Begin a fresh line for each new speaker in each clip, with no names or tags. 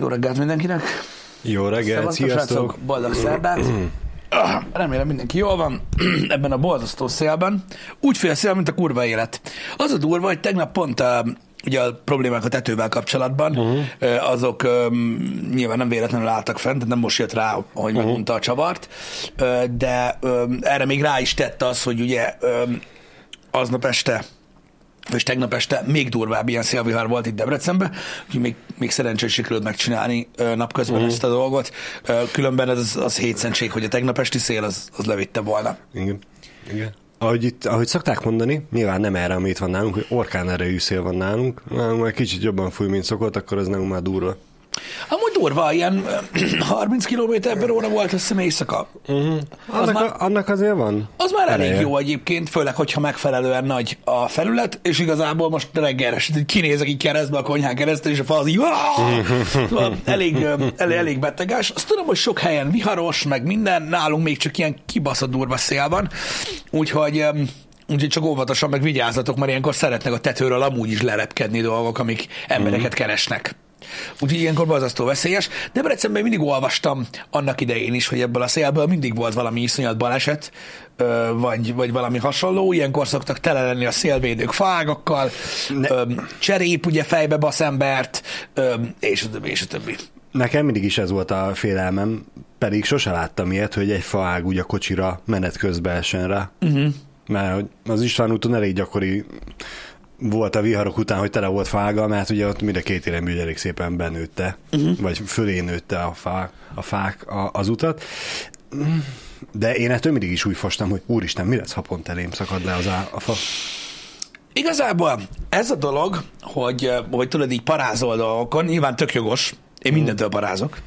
Jó reggelt mindenkinek!
Jó reggelt,
Szevasztok,
sziasztok!
srácok! Boldog szerdát! Remélem mindenki jól van ebben a borzasztó szélben. Úgy fél szél, mint a kurva élet. Az a durva, hogy tegnap pont uh, ugye a problémák a tetővel kapcsolatban, uh-huh. azok um, nyilván nem véletlenül álltak fent, tehát nem most jött rá, hogy uh-huh. megmondta a csavart, de um, erre még rá is tette az, hogy ugye um, aznap este és tegnap este még durvább ilyen szélvihar volt itt Debrecenben, úgyhogy még, még szerencsés sikerült megcsinálni napközben uh-huh. ezt a dolgot. Különben ez az hétszentség, hogy a tegnap esti szél az, az levitte volna.
Igen. Igen. Ahogy, itt, ahogy szokták mondani, nyilván nem erre, amit van nálunk, hogy orkán erejű szél van nálunk. Nálunk már kicsit jobban fúj, mint szokott, akkor ez nem már durva.
Amúgy durva, ilyen ö, 30 km per óra volt, azt hiszem éjszaka.
Uh-huh.
Az
Annak,
már-
a, annak azért van.
Az már elég jó egyébként, főleg, hogyha megfelelően nagy a felület, és igazából most reggelre kinézek így keresztbe a konyhán keresztül, és a fal az így, szóval elég, elég, elég beteges. Azt tudom, hogy sok helyen viharos, meg minden, nálunk még csak ilyen kibaszott durva szél van, úgyhogy Úgyhogy csak óvatosan, meg vigyázzatok, mert ilyenkor szeretnek a tetőről amúgy is lelepkedni dolgok, amik embereket keresnek. Úgyhogy ilyenkor borzasztó veszélyes. Debrecenben mindig olvastam annak idején is, hogy ebből a szélből mindig volt valami iszonyat baleset, vagy, vagy valami hasonló. Ilyenkor szoktak tele lenni a szélvédők fágakkal, ö, cserép ugye fejbe basz embert, és a többi, és a többi.
Nekem mindig is ez volt a félelmem, pedig sose láttam ilyet, hogy egy faág úgy a kocsira menet közben essen rá. Uh-huh. Mert hogy az István úton elég gyakori volt a viharok után, hogy tele volt fágal, mert ugye ott mind a két irányú elég szépen benőtte, uh-huh. vagy fölé nőtte a fák, a fák a, az utat. De én ettől mindig is úgy fostam, hogy úristen, mi lesz, ha pont elém szakad le az á, a fa.
Igazából ez a dolog, hogy, ö, hogy tudod így parázol dolgokon, nyilván tök jogos, én mindentől parázok,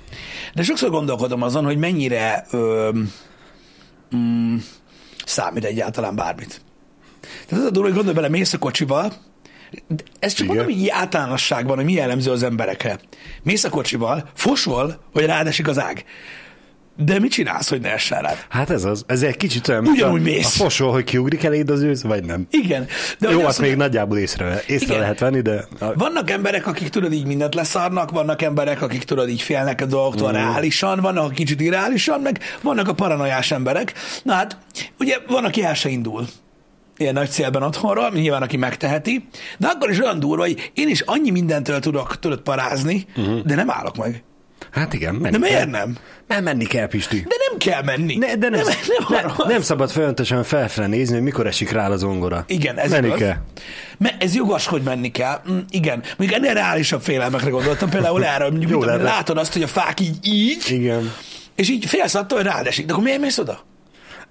de sokszor gondolkodom azon, hogy mennyire ö, mm, számít egyáltalán bármit. Tehát az a durva, hogy gondolj bele, mész a kocsival, ez csak
Igen.
mondom így általánosságban, hogy mi jellemző az emberekre. Mész a kocsival, fosol, hogy rád esik az ág. De mit csinálsz, hogy ne essen rád?
Hát ez az, ez egy kicsit olyan, a,
Ugyanúgy
a
mész.
fosol, hogy kiugrik eléd az ősz, vagy nem.
Igen. De
Jó, azt még nagyjából észre, észre
Igen.
lehet venni, de a,
Vannak emberek, akik tudod így mindent leszarnak, vannak emberek, akik tudod így félnek a dolgoktól mm. reálisan, vannak, akik kicsit irreálisan, meg vannak a paranoiás emberek. Na hát, ugye van, aki el se indul ilyen nagy célben otthonról, nyilván aki megteheti, de akkor is olyan durva, hogy én is annyi mindentől tudok, tudod parázni, uh-huh. de nem állok meg.
hát igen, menni
De miért
kell.
nem?
Nem menni kell, Pisti.
De nem kell menni.
Ne, de nem,
nem, nem,
ne,
arról-
nem szabad folyamatosan felfele nézni, hogy mikor esik rá az ongora.
Igen, ez
Menni
igaz.
kell.
Me- ez jogos, hogy menni kell. Mm, igen. Még ennél reálisabb félelmekre gondoltam. Például erre, hogy látod azt, hogy a fák így, így
Igen.
és így félsz attól, hogy rád esik. De akkor miért mész oda?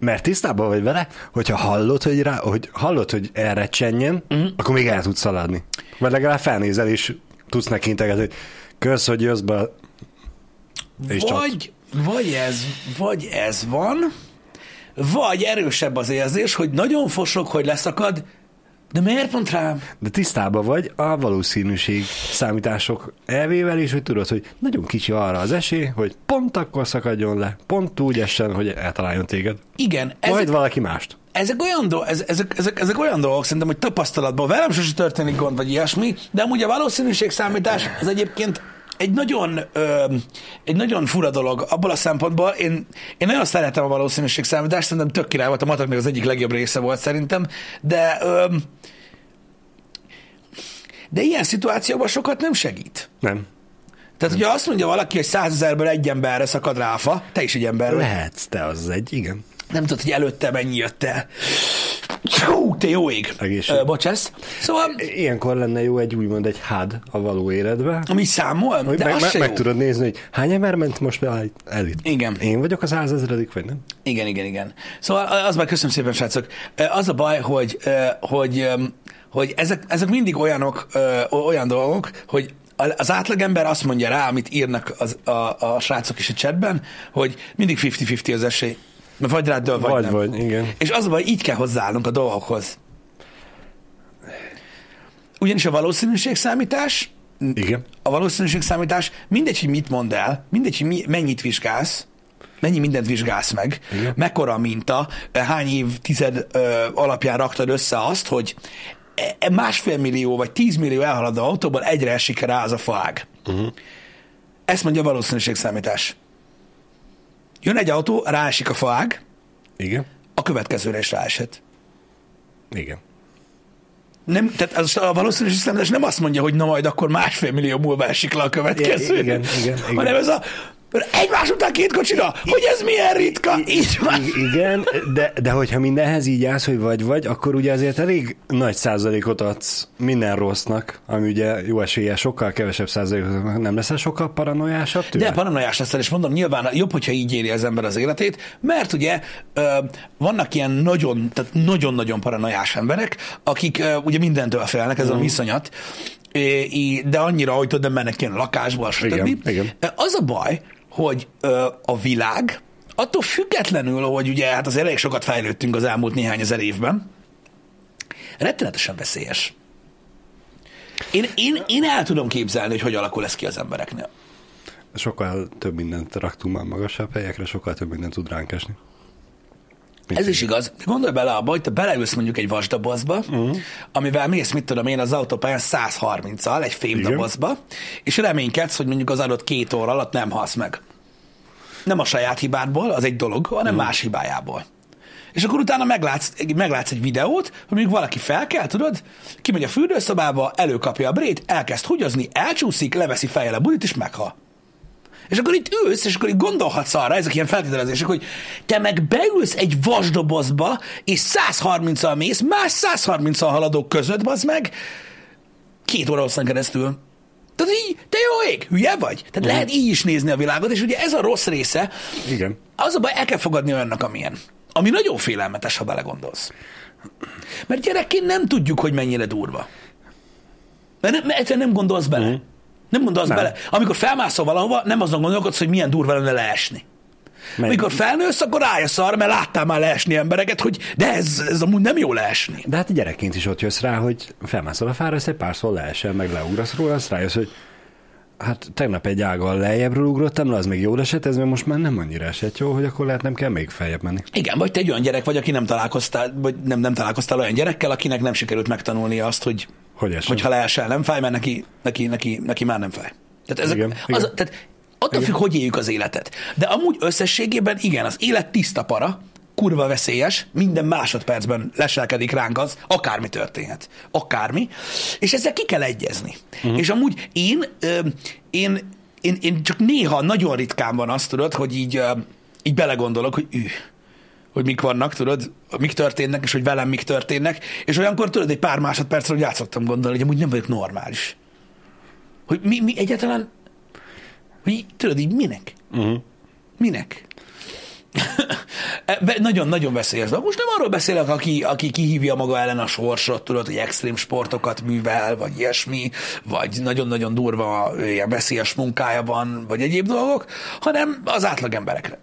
Mert tisztában vagy vele, hogyha hallod, hogy, rá, hogy, hallod, hogy erre csenjen, uh-huh. akkor még el tudsz szaladni. Vagy legalább felnézel, és tudsz neki integetni, hogy kösz, hogy jössz be, és csak.
Vagy, vagy, ez, vagy ez van, vagy erősebb az érzés, hogy nagyon fosok, hogy leszakad, de miért pont rám?
De tisztában vagy a valószínűség számítások elvével is, hogy tudod, hogy nagyon kicsi arra az esély, hogy pont akkor szakadjon le, pont úgy essen, hogy eltaláljon téged.
Igen,
Majd
ezek,
valaki mást.
ezek, olyan do- ez, ezek, ezek, ezek olyan dolgok, szerintem, hogy tapasztalatban velem sose történik gond, vagy ilyesmi, de amúgy a valószínűségszámítás az egyébként egy nagyon, ö, egy nagyon fura dolog abból a szempontból. Én, én nagyon szeretem a valószínűségszámítást, szerintem tök király volt, a mateknak az egyik legjobb része volt szerintem, de ö, de ilyen szituációban sokat nem segít.
Nem.
Tehát, hogyha azt mondja valaki, hogy százezerből egy emberre szakad rá a fa, te is egy ember.
Lehetsz, te az egy, igen.
Nem tudod, hogy előtte mennyi jött el. Hú, te jó ég.
Egészség.
Ö, Bocsász. Szóval,
Ilyenkor lenne jó egy úgymond egy hád a való életbe,
ami számol,
hogy
de
meg,
az
meg, meg tudod nézni, hogy hány ember ment most be el itt.
Igen.
Én vagyok a százezredik, vagy nem?
Igen, igen, igen. Szóval az már köszönöm szépen, srácok. Az a baj, hogy, hogy, hogy ezek, ezek mindig olyanok, olyan dolgok, hogy az átlagember azt mondja rá, amit írnak az, a, a srácok is a chatben, hogy mindig 50-50 az esély. Mert vagy rád dől, vagy,
Vagy,
nem.
vagy, igen.
És az a baj, így kell hozzáállnunk a dolgokhoz. Ugyanis a valószínűségszámítás,
Igen.
a valószínűségszámítás mindegy, hogy mit mond el, mindegy, hogy mi, mennyit vizsgálsz, mennyi mindent vizsgálsz meg,
Igen.
mekkora a minta, hány évtized ö, alapján raktad össze azt, hogy e- e másfél millió vagy tíz millió elhaladó autóban egyre esik rá az a faág.
Uh-huh.
ezt mondja a valószínűségszámítás. Jön egy autó, ráesik a faág,
Igen.
a következőre is ráesett.
Igen.
Nem, tehát az a valószínűségszámítás nem azt mondja, hogy na majd akkor másfél millió múlva esik le a következő.
Igen, igen, igen.
Hanem ez a egymás után két kocsira, hogy ez milyen ritka, így van.
Igen, de, de hogyha mindenhez így állsz, hogy vagy-vagy, akkor ugye azért elég nagy százalékot adsz minden rossznak, ami ugye jó esélye sokkal kevesebb százalékot, nem leszel sokkal paranoiásabb tőle?
De paranoiás leszel, és mondom, nyilván jobb, hogyha így éri az ember az életét, mert ugye vannak ilyen nagyon, tehát nagyon-nagyon paranoiás emberek, akik ugye mindentől félnek, ez a viszonyat, É, í- de annyira, hogy tudod, nem mennek ki a lakásból, stb.
Igen, igen.
Az a baj, hogy ö, a világ attól függetlenül, hogy ugye hát azért elég sokat fejlődtünk az elmúlt néhány ezer évben, rettenetesen veszélyes. Én, én, én el tudom képzelni, hogy hogy alakul ez ki az embereknél.
Sokkal több mindent raktunk már magasabb helyekre, sokkal több mindent tud ránk esni.
Ez is igaz. Gondolj bele abba, hogy te beleülsz mondjuk egy vasdobozba, uh-huh. amivel mész, mit tudom én, az autópályán 130-al egy fémdobozba, és reménykedsz, hogy mondjuk az adott két óra alatt nem halsz meg. Nem a saját hibádból, az egy dolog, hanem uh-huh. más hibájából. És akkor utána meglátsz, meglátsz egy videót, hogy mondjuk valaki fel kell, tudod, kimegy a fürdőszobába, előkapja a brét, elkezd hugyozni, elcsúszik, leveszi fejjel a bulit, és meghal. És akkor itt ülsz, és akkor itt gondolhatsz arra, ezek ilyen feltételezések, hogy te meg beülsz egy vasdobozba, és 130-al mész, más 130-al haladók között, bazd meg, két óra hosszan keresztül. Tehát így, te jó ég, hülye vagy? Tehát uh-huh. lehet így is nézni a világot, és ugye ez a rossz része,
Igen.
az a baj, el kell fogadni olyannak, amilyen. Ami nagyon félelmetes, ha belegondolsz. Mert gyerekként nem tudjuk, hogy mennyire durva. Mert, nem, mert egyszerűen nem gondolsz bele. Uh-huh. Nem gondolsz
Nem.
bele. Amikor felmászol valahova, nem azon gondolkodsz, hogy milyen durva lenne leesni.
Mely-
Amikor felnősz, akkor rájössz arra, mert láttál már leesni embereket, hogy de ez, ez amúgy nem jó leesni.
De hát gyerekként is ott jössz rá, hogy felmászol a fára, egy párszor leesel, meg leugrasz róla, azt rájössz, hogy hát tegnap egy ággal lejjebbről ugrottam le, az még jól esett, ez még most már nem annyira esett jó, hogy akkor lehet nem kell még feljebb menni.
Igen, vagy te egy olyan gyerek vagy, aki nem találkoztál, vagy nem, nem találkoztál olyan gyerekkel, akinek nem sikerült megtanulni azt, hogy
Hogy
hogyha leesel, nem fáj, mert neki, neki, neki, neki már nem fáj. Tehát, ezek,
Igen,
az,
igen.
tehát attól függ, hogy éljük az életet. De amúgy összességében igen, az élet tiszta para, kurva veszélyes, minden másodpercben leselkedik ránk az, akármi történhet. Akármi. És ezzel ki kell egyezni. Uh-huh. És amúgy én, ö, én, én, én csak néha, nagyon ritkán van azt, tudod, hogy így, ö, így belegondolok, hogy ű, hogy mik vannak, tudod, mik történnek, és hogy velem mik történnek, és olyankor tudod, egy pár másodpercre, hogy át szoktam gondolni, hogy amúgy nem vagyok normális. Hogy mi, mi egyáltalán, hogy így, tudod, így minek?
Uh-huh.
Minek? Nagyon-nagyon veszélyes dolog. Most nem arról beszélek, aki, aki kihívja maga ellen a sorsot, tudod, hogy extrém sportokat művel, vagy ilyesmi, vagy nagyon-nagyon durva ilyen veszélyes munkája van, vagy egyéb dolgok, hanem az átlag emberekre.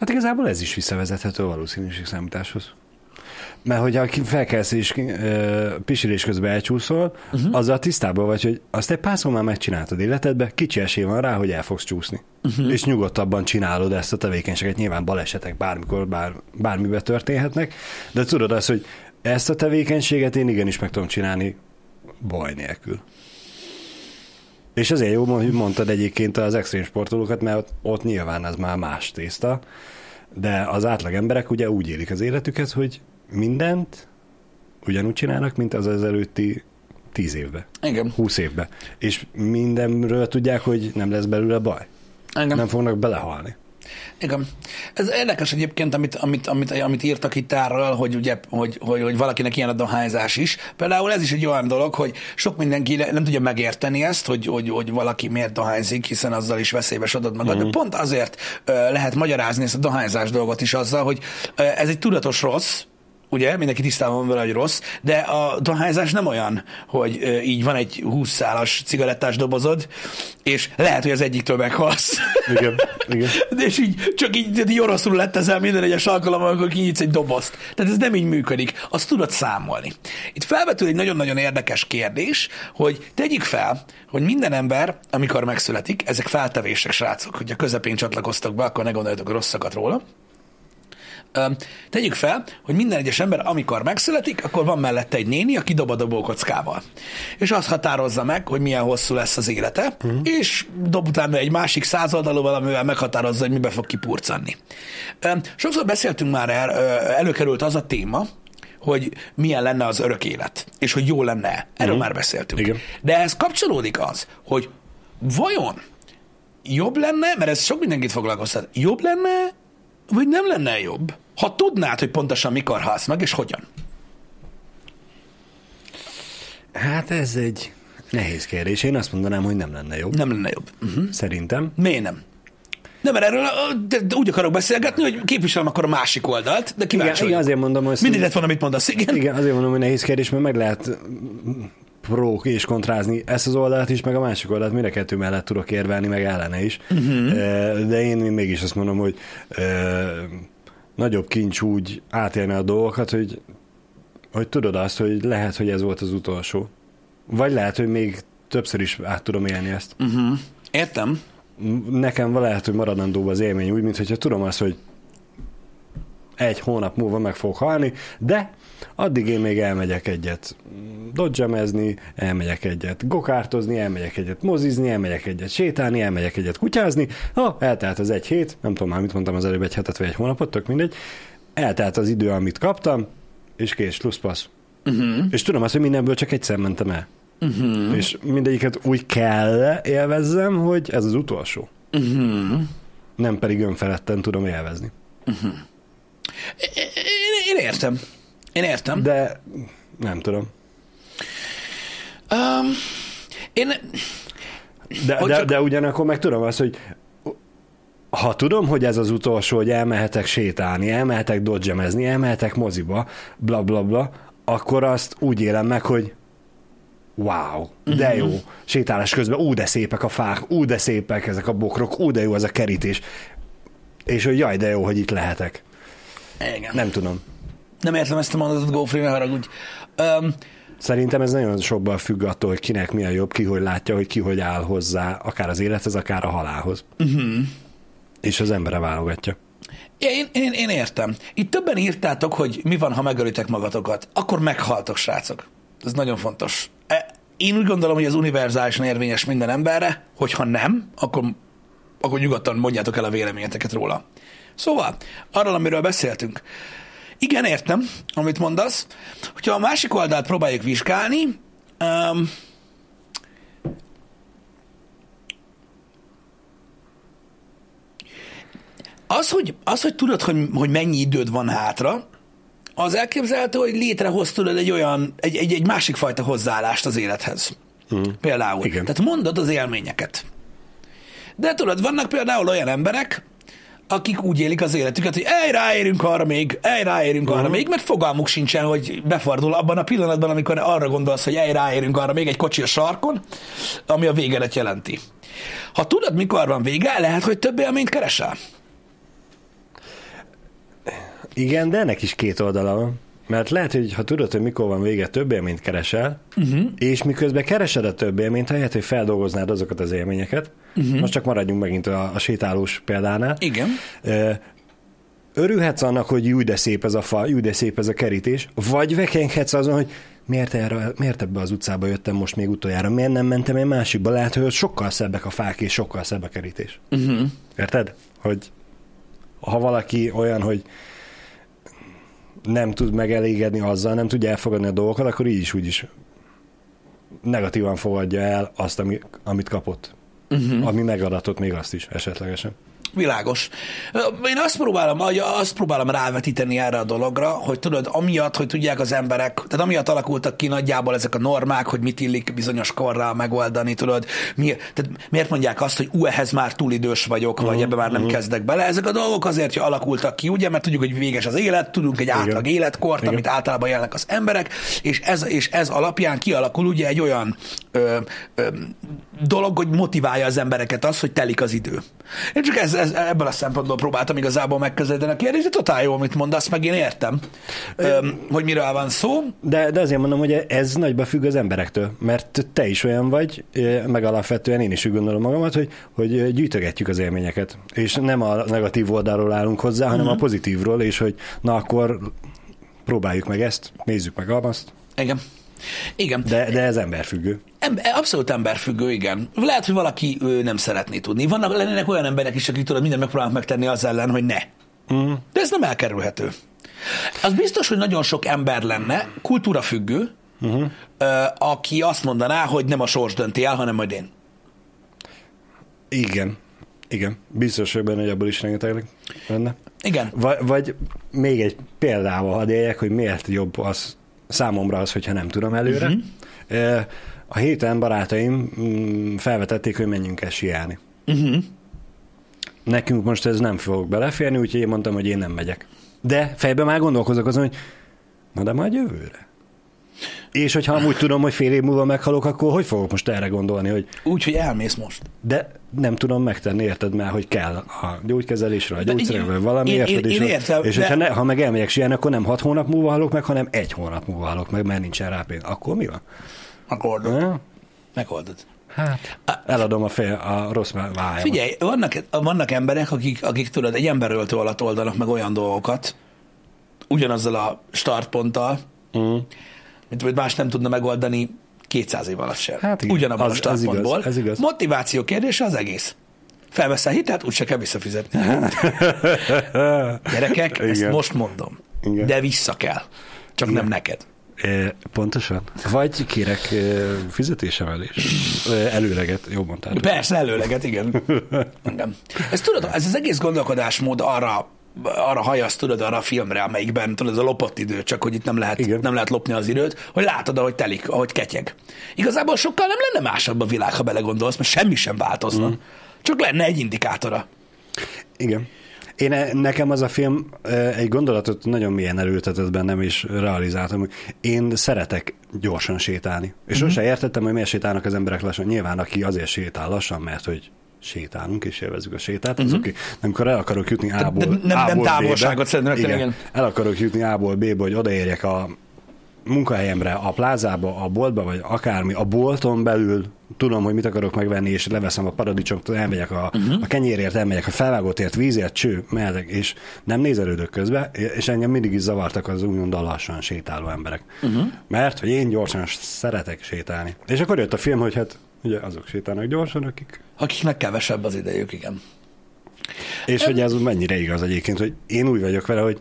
Hát igazából ez is visszavezethető a valószínűség számításhoz. Mert hogyha felkelsz és ö, pisilés közben elcsúszol, uh-huh. azzal tisztában vagy, hogy azt egy párszor már megcsináltad életedbe, kicsi esély van rá, hogy el fogsz csúszni. Uh-huh. És nyugodtabban csinálod ezt a tevékenységet. Nyilván balesetek bármikor, bár, bármibe történhetnek, de tudod azt, hogy ezt a tevékenységet én igenis meg tudom csinálni baj nélkül. És ezért jó, hogy mondtad egyébként az extrém sportolókat, mert ott, ott nyilván az már más tészta, de az átlag emberek ugye úgy élik az életüket, hogy mindent ugyanúgy csinálnak, mint az az előtti tíz évben,
Igen.
húsz évben. És mindenről tudják, hogy nem lesz belőle baj.
Igen.
Nem fognak belehalni.
Igen. Ez érdekes egyébként, amit, amit, amit, amit írtak itt erről, hogy, ugye, hogy, hogy, hogy valakinek ilyen a dohányzás is. Például ez is egy olyan dolog, hogy sok mindenki nem tudja megérteni ezt, hogy, hogy, hogy valaki miért dohányzik, hiszen azzal is veszélybe sodod magad. Uh-huh. De pont azért lehet magyarázni ezt a dohányzás dolgot is azzal, hogy ez egy tudatos rossz, ugye, mindenki tisztában van vele, hogy rossz, de a dohányzás nem olyan, hogy így van egy 20 szálas cigarettás dobozod, és lehet, hogy az egyiktől meghalsz.
Igen, igen.
De és így csak így, így oroszul lett ezzel minden egyes alkalommal, amikor kinyitsz egy dobozt. Tehát ez nem így működik. Azt tudod számolni. Itt felvetül egy nagyon-nagyon érdekes kérdés, hogy tegyük fel, hogy minden ember, amikor megszületik, ezek feltevések, srácok, hogy a közepén csatlakoztak be, akkor ne gondoljatok rosszakat róla. Tegyük fel, hogy minden egyes ember, amikor megszületik, akkor van mellette egy néni, aki dob a dobókockával. És azt határozza meg, hogy milyen hosszú lesz az élete, uh-huh. és dob utána egy másik százoldalúval, amivel meghatározza, hogy mibe fog kipurcanni. Sokszor beszéltünk már el, előkerült az a téma, hogy milyen lenne az örök élet, és hogy jó lenne. Erről uh-huh. már beszéltünk.
Igen.
De ez kapcsolódik az, hogy vajon jobb lenne, mert ez sok mindenkit foglalkoztat, jobb lenne, vagy nem lenne jobb, ha tudnád, hogy pontosan mikor halsz meg, és hogyan?
Hát ez egy nehéz kérdés. Én azt mondanám, hogy nem lenne jobb.
Nem lenne jobb. Uh-huh.
Szerintem.
Miért nem? Nem, mert erről de, de úgy akarok beszélgetni, hogy képviselem akkor a másik oldalt, de
Igen,
kíváncsi
igen,
vagyok.
azért mondom, hogy
Mindig lett volna, amit mondasz, igen.
Igen, azért mondom, hogy nehéz kérdés, mert meg lehet prók és kontrázni ezt az oldalt is, meg a másik oldalt, a kettő mellett tudok érvelni, meg ellene is. Uh-huh. De én mégis azt mondom, hogy nagyobb kincs úgy átélni a dolgokat, hogy, hogy tudod azt, hogy lehet, hogy ez volt az utolsó. Vagy lehet, hogy még többször is át tudom élni ezt.
Uh-huh. Értem.
Nekem lehet, hogy maradandóbb az élmény úgy, mint hogyha tudom azt, hogy egy hónap múlva meg fog halni, de addig én még elmegyek egyet dodgemezni, elmegyek egyet gokártozni, elmegyek egyet mozizni, elmegyek egyet sétálni, elmegyek egyet kutyázni. Ha, eltelt az egy hét, nem tudom már, mit mondtam az előbb, egy hetet vagy egy hónapot, tök mindegy. Eltelt az idő, amit kaptam, és kész, pluszpassz. Uh-huh. És tudom azt, hogy mindenből csak egyszer mentem el. Uh-huh. És mindegyiket úgy kell élvezzem, hogy ez az utolsó.
Uh-huh.
Nem pedig önfeledten tudom élvezni.
Én, én értem. Én értem.
De nem tudom.
Um, én...
De,
Hogy
de,
csak-
de ugyanakkor meg tudom azt, hogy ha tudom, hogy ez az utolsó, hogy elmehetek sétálni, elmehetek dodgemezni, elmehetek moziba, bla bla bla, akkor azt úgy élem meg, hogy wow, de jó, sétálás közben, ú, de szépek a fák, ú, de szépek ezek a bokrok, ú, de jó ez a kerítés. És hogy jaj, de jó, hogy itt lehetek.
Igen.
Nem tudom.
Nem értem ezt a mondatot, Gófri, ne haragudj. Um,
Szerintem ez nagyon sokban függ attól, hogy kinek mi a jobb, ki hogy látja, hogy ki hogy áll hozzá, akár az élethez, akár a halálhoz. Uh-huh. És az embere válogatja.
én, én, én értem. Itt többen írtátok, hogy mi van, ha megölitek magatokat. Akkor meghaltok, srácok. Ez nagyon fontos. E, Én úgy gondolom, hogy ez univerzálisan érvényes minden emberre, hogyha nem, akkor, akkor nyugodtan mondjátok el a véleményeteket róla. Szóval, arról, amiről beszéltünk. Igen, értem, amit mondasz. Hogyha a másik oldalt próbáljuk vizsgálni, um, az, hogy, az, hogy tudod, hogy, hogy mennyi időd van hátra, az elképzelhető, hogy létrehoz tudod egy olyan, egy, egy, egy másik fajta hozzáállást az élethez. Hmm. Például.
Igen.
Tehát mondod az élményeket. De tudod, vannak például olyan emberek, akik úgy élik az életüket, hogy ej, ráérünk arra még, ej, ráérünk arra
Mhm.
még, mert fogalmuk sincsen, hogy befordul abban a pillanatban, amikor arra gondolsz, hogy ej, ráérünk arra még egy kocsi a sarkon, ami a végedet jelenti. Ha tudod, mikor van vége, lehet, hogy több élményt keresel.
Igen, de ennek is két oldala van. Mert lehet, hogy ha tudod, hogy mikor van vége, több élményt keresel, uh-huh. és miközben keresed a több élményt, ahelyett, hogy feldolgoznád azokat az élményeket, uh-huh. most csak maradjunk megint a, a sétálós példánál,
Igen.
Örülhetsz annak, hogy jó de szép ez a fa, jó de szép ez a kerítés, vagy vekenghetsz azon, hogy miért, erre, miért ebbe az utcába jöttem most még utoljára, miért nem mentem egy másikba, lehet, hogy sokkal szebbek a fák és sokkal szebb a kerítés.
Uh-huh.
Érted? Hogy ha valaki olyan, hogy nem tud megelégedni azzal, nem tudja elfogadni a dolgokat, akkor így is úgy is negatívan fogadja el azt, ami, amit kapott. Uh-huh. Ami megadatott még azt is esetlegesen.
Világos. Én azt próbálom, azt próbálom rávetíteni erre a dologra, hogy tudod, amiatt, hogy tudják az emberek, tehát amiatt alakultak ki nagyjából ezek a normák, hogy mit illik bizonyos korral megoldani, tudod, mi, tehát miért mondják azt, hogy ú, ehhez már túl idős vagyok, uh-huh, vagy ebbe már nem uh-huh. kezdek bele. Ezek a dolgok azért hogy alakultak ki, ugye, mert tudjuk, hogy véges az élet, tudunk egy átlag életkort,
Igen.
amit általában jelnek az emberek, és ez, és ez alapján kialakul ugye egy olyan ö, ö, dolog, hogy motiválja az embereket az, hogy telik az idő. Én csak ez, ez, ebből a szempontból próbáltam igazából megközelíteni a kérdést, de totál jó, amit mondasz, meg én értem, ö, hogy miről van szó.
De, de azért mondom, hogy ez nagyba függ az emberektől, mert te is olyan vagy, meg alapvetően én is úgy gondolom magamat, hogy, hogy gyűjtögetjük az élményeket, és nem a negatív oldalról állunk hozzá, hanem uh-huh. a pozitívról, és hogy na akkor próbáljuk meg ezt, nézzük meg azt.
Igen. Igen.
De, de ez emberfüggő.
Ember, abszolút emberfüggő, igen. Lehet, hogy valaki ő nem szeretné tudni. Vannak lennének olyan emberek is, akik tudod, mindent megpróbálnak megtenni az ellen, hogy ne. Uh-huh. De ez nem elkerülhető. Az biztos, hogy nagyon sok ember lenne, kultúrafüggő, uh-huh. aki azt mondaná, hogy nem a sors dönti el, hanem majd én.
Igen. Igen. Biztos, hogy benne, hogy abból is rengeteg lenne.
Igen.
Vagy, vagy még egy példával hadd éljek, hogy miért jobb az számomra az, hogyha nem tudom előre. Uh-huh. A héten barátaim mm, felvetették, hogy menjünk el siálni. Uh-huh. Nekünk most ez nem fog beleférni, úgyhogy én mondtam, hogy én nem megyek. De fejben már gondolkozok azon, hogy na de majd jövőre. És hogyha amúgy tudom, hogy fél év múlva meghalok, akkor hogy fogok most erre gondolni, hogy...
Úgy, hogy elmész most.
De nem tudom megtenni, érted, mert hogy kell a gyógykezelésre, a gyógyszerre, vagy valami, én, érted?
Én, én értem,
és de... hogyha ne, ha meg elmegyek sielni, akkor nem hat hónap múlva halok meg, hanem egy hónap múlva halok meg, mert nincsen rá pénz. Akkor mi van?
Megoldod. Megoldod.
Hát, eladom a, fél, a rossz vájat.
Figyelj, vannak, vannak emberek, akik, akik tudod, egy emberöltő alatt oldanak meg olyan dolgokat, ugyanazzal a startponttal, uh-huh mint más nem tudna megoldani 200 év alatt sem. Hát Ugyanabban a startpontból. Ez igaz, ez igaz. Motiváció kérdése az egész. Felveszel hitelt, úgyse kell visszafizetni. Gyerekek, Igen. ezt most mondom. Igen. De vissza kell. Csak Igen. nem neked.
É, pontosan. Vagy kérek fizetésemelés. Előleget, jó mondtál.
Persze, előleget, igen. igen. Ez tudod, ez az egész gondolkodásmód arra arra hajasz, tudod, arra a filmre, amelyikben tudod, ez a lopott idő, csak hogy itt nem lehet, Igen. nem lehet lopni az időt, hogy látod, ahogy telik, ahogy ketyeg. Igazából sokkal nem lenne másabb a világ, ha belegondolsz, mert semmi sem változna. Mm. Csak lenne egy indikátora.
Igen. Én, e, nekem az a film egy gondolatot nagyon mélyen erőltetett bennem, és realizáltam, hogy én szeretek gyorsan sétálni. És mm-hmm. sose értettem, hogy miért sétálnak az emberek lassan. Nyilván, aki azért sétál lassan, mert hogy sétálunk, és élvezzük a sétát, uh-huh. az oké. Okay. Amikor el akarok jutni A-ból,
nem, nem,
A-ból
nem távolságot szerintem, igen, igen.
El akarok jutni A-ból B-ból, hogy odaérjek a munkahelyemre, a plázába, a boltba, vagy akármi, a bolton belül tudom, hogy mit akarok megvenni, és leveszem a paradicsomot, elmegyek a, uh-huh. a kenyérért, elmegyek a felvágótért, vízért, cső, mehetek, és nem nézelődök közbe, és engem mindig is zavartak az úgymond lassan sétáló emberek. Uh-huh. Mert, hogy én gyorsan szeretek sétálni. És akkor jött a film, hogy hát Ugye azok sétálnak gyorsan, akik...
Akiknek kevesebb az idejük, igen.
És hogy ez mennyire igaz egyébként, hogy én úgy vagyok vele, hogy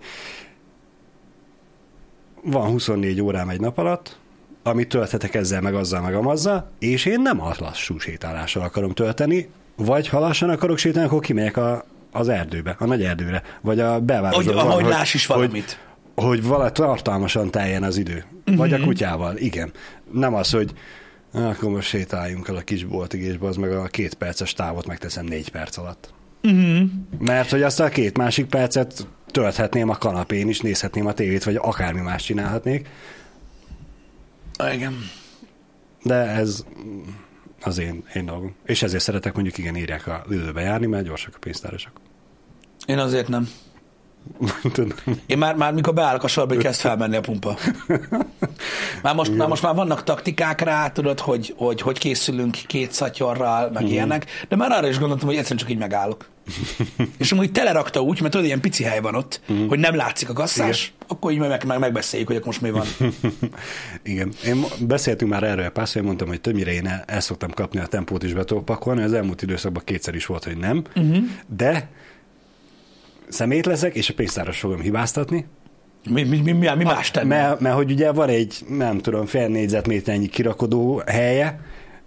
van 24 órám egy nap alatt, amit tölthetek ezzel, meg azzal, meg amazzal, és én nem a lassú sétálással akarom tölteni, vagy ha lassan akarok sétálni, akkor kimegyek a, az erdőbe, a nagy erdőre, vagy a belvárosba.
Hogy, ahogy láss is valamit.
Hogy, hogy vala tartalmasan teljen az idő. Vagy a mhm. kutyával, igen. Nem az, hogy Na, akkor most sétáljunk el a kis boltig, és az meg a két perces távot megteszem négy perc alatt. Uh-huh. Mert hogy azt a két másik percet tölthetném a kanapén is, nézhetném a tévét, vagy akármi más csinálhatnék.
Igen.
De ez az én, én dolgom. És ezért szeretek mondjuk igen írják a időbe járni, mert gyorsak a pénztárosok.
Én azért nem. Én már, már mikor beállok a sorba, hogy kezd felmenni a pumpa. Már most, már most már vannak taktikák rá, tudod, hogy hogy, hogy készülünk két szatyorral, meg mm. ilyenek, de már arra is gondoltam, hogy egyszerűen csak így megállok. És amúgy telerakta úgy, mert tudod, ilyen pici hely van ott, mm. hogy nem látszik a kasszás, Igen. akkor így meg, meg, megbeszéljük, hogy most mi van.
Igen. Én beszéltünk már erről, párszor, mondtam, hogy többnyire én el, el szoktam kapni a tempót is be pakolni, az elmúlt időszakban kétszer is volt, hogy nem, uh-huh. de szemét leszek, és a pénztáros fogom hibáztatni.
Mi, mi, mi, mi, mi más tenni?
Mert, mert hogy ugye van egy, nem tudom, fél négyzetméternyi kirakodó helye,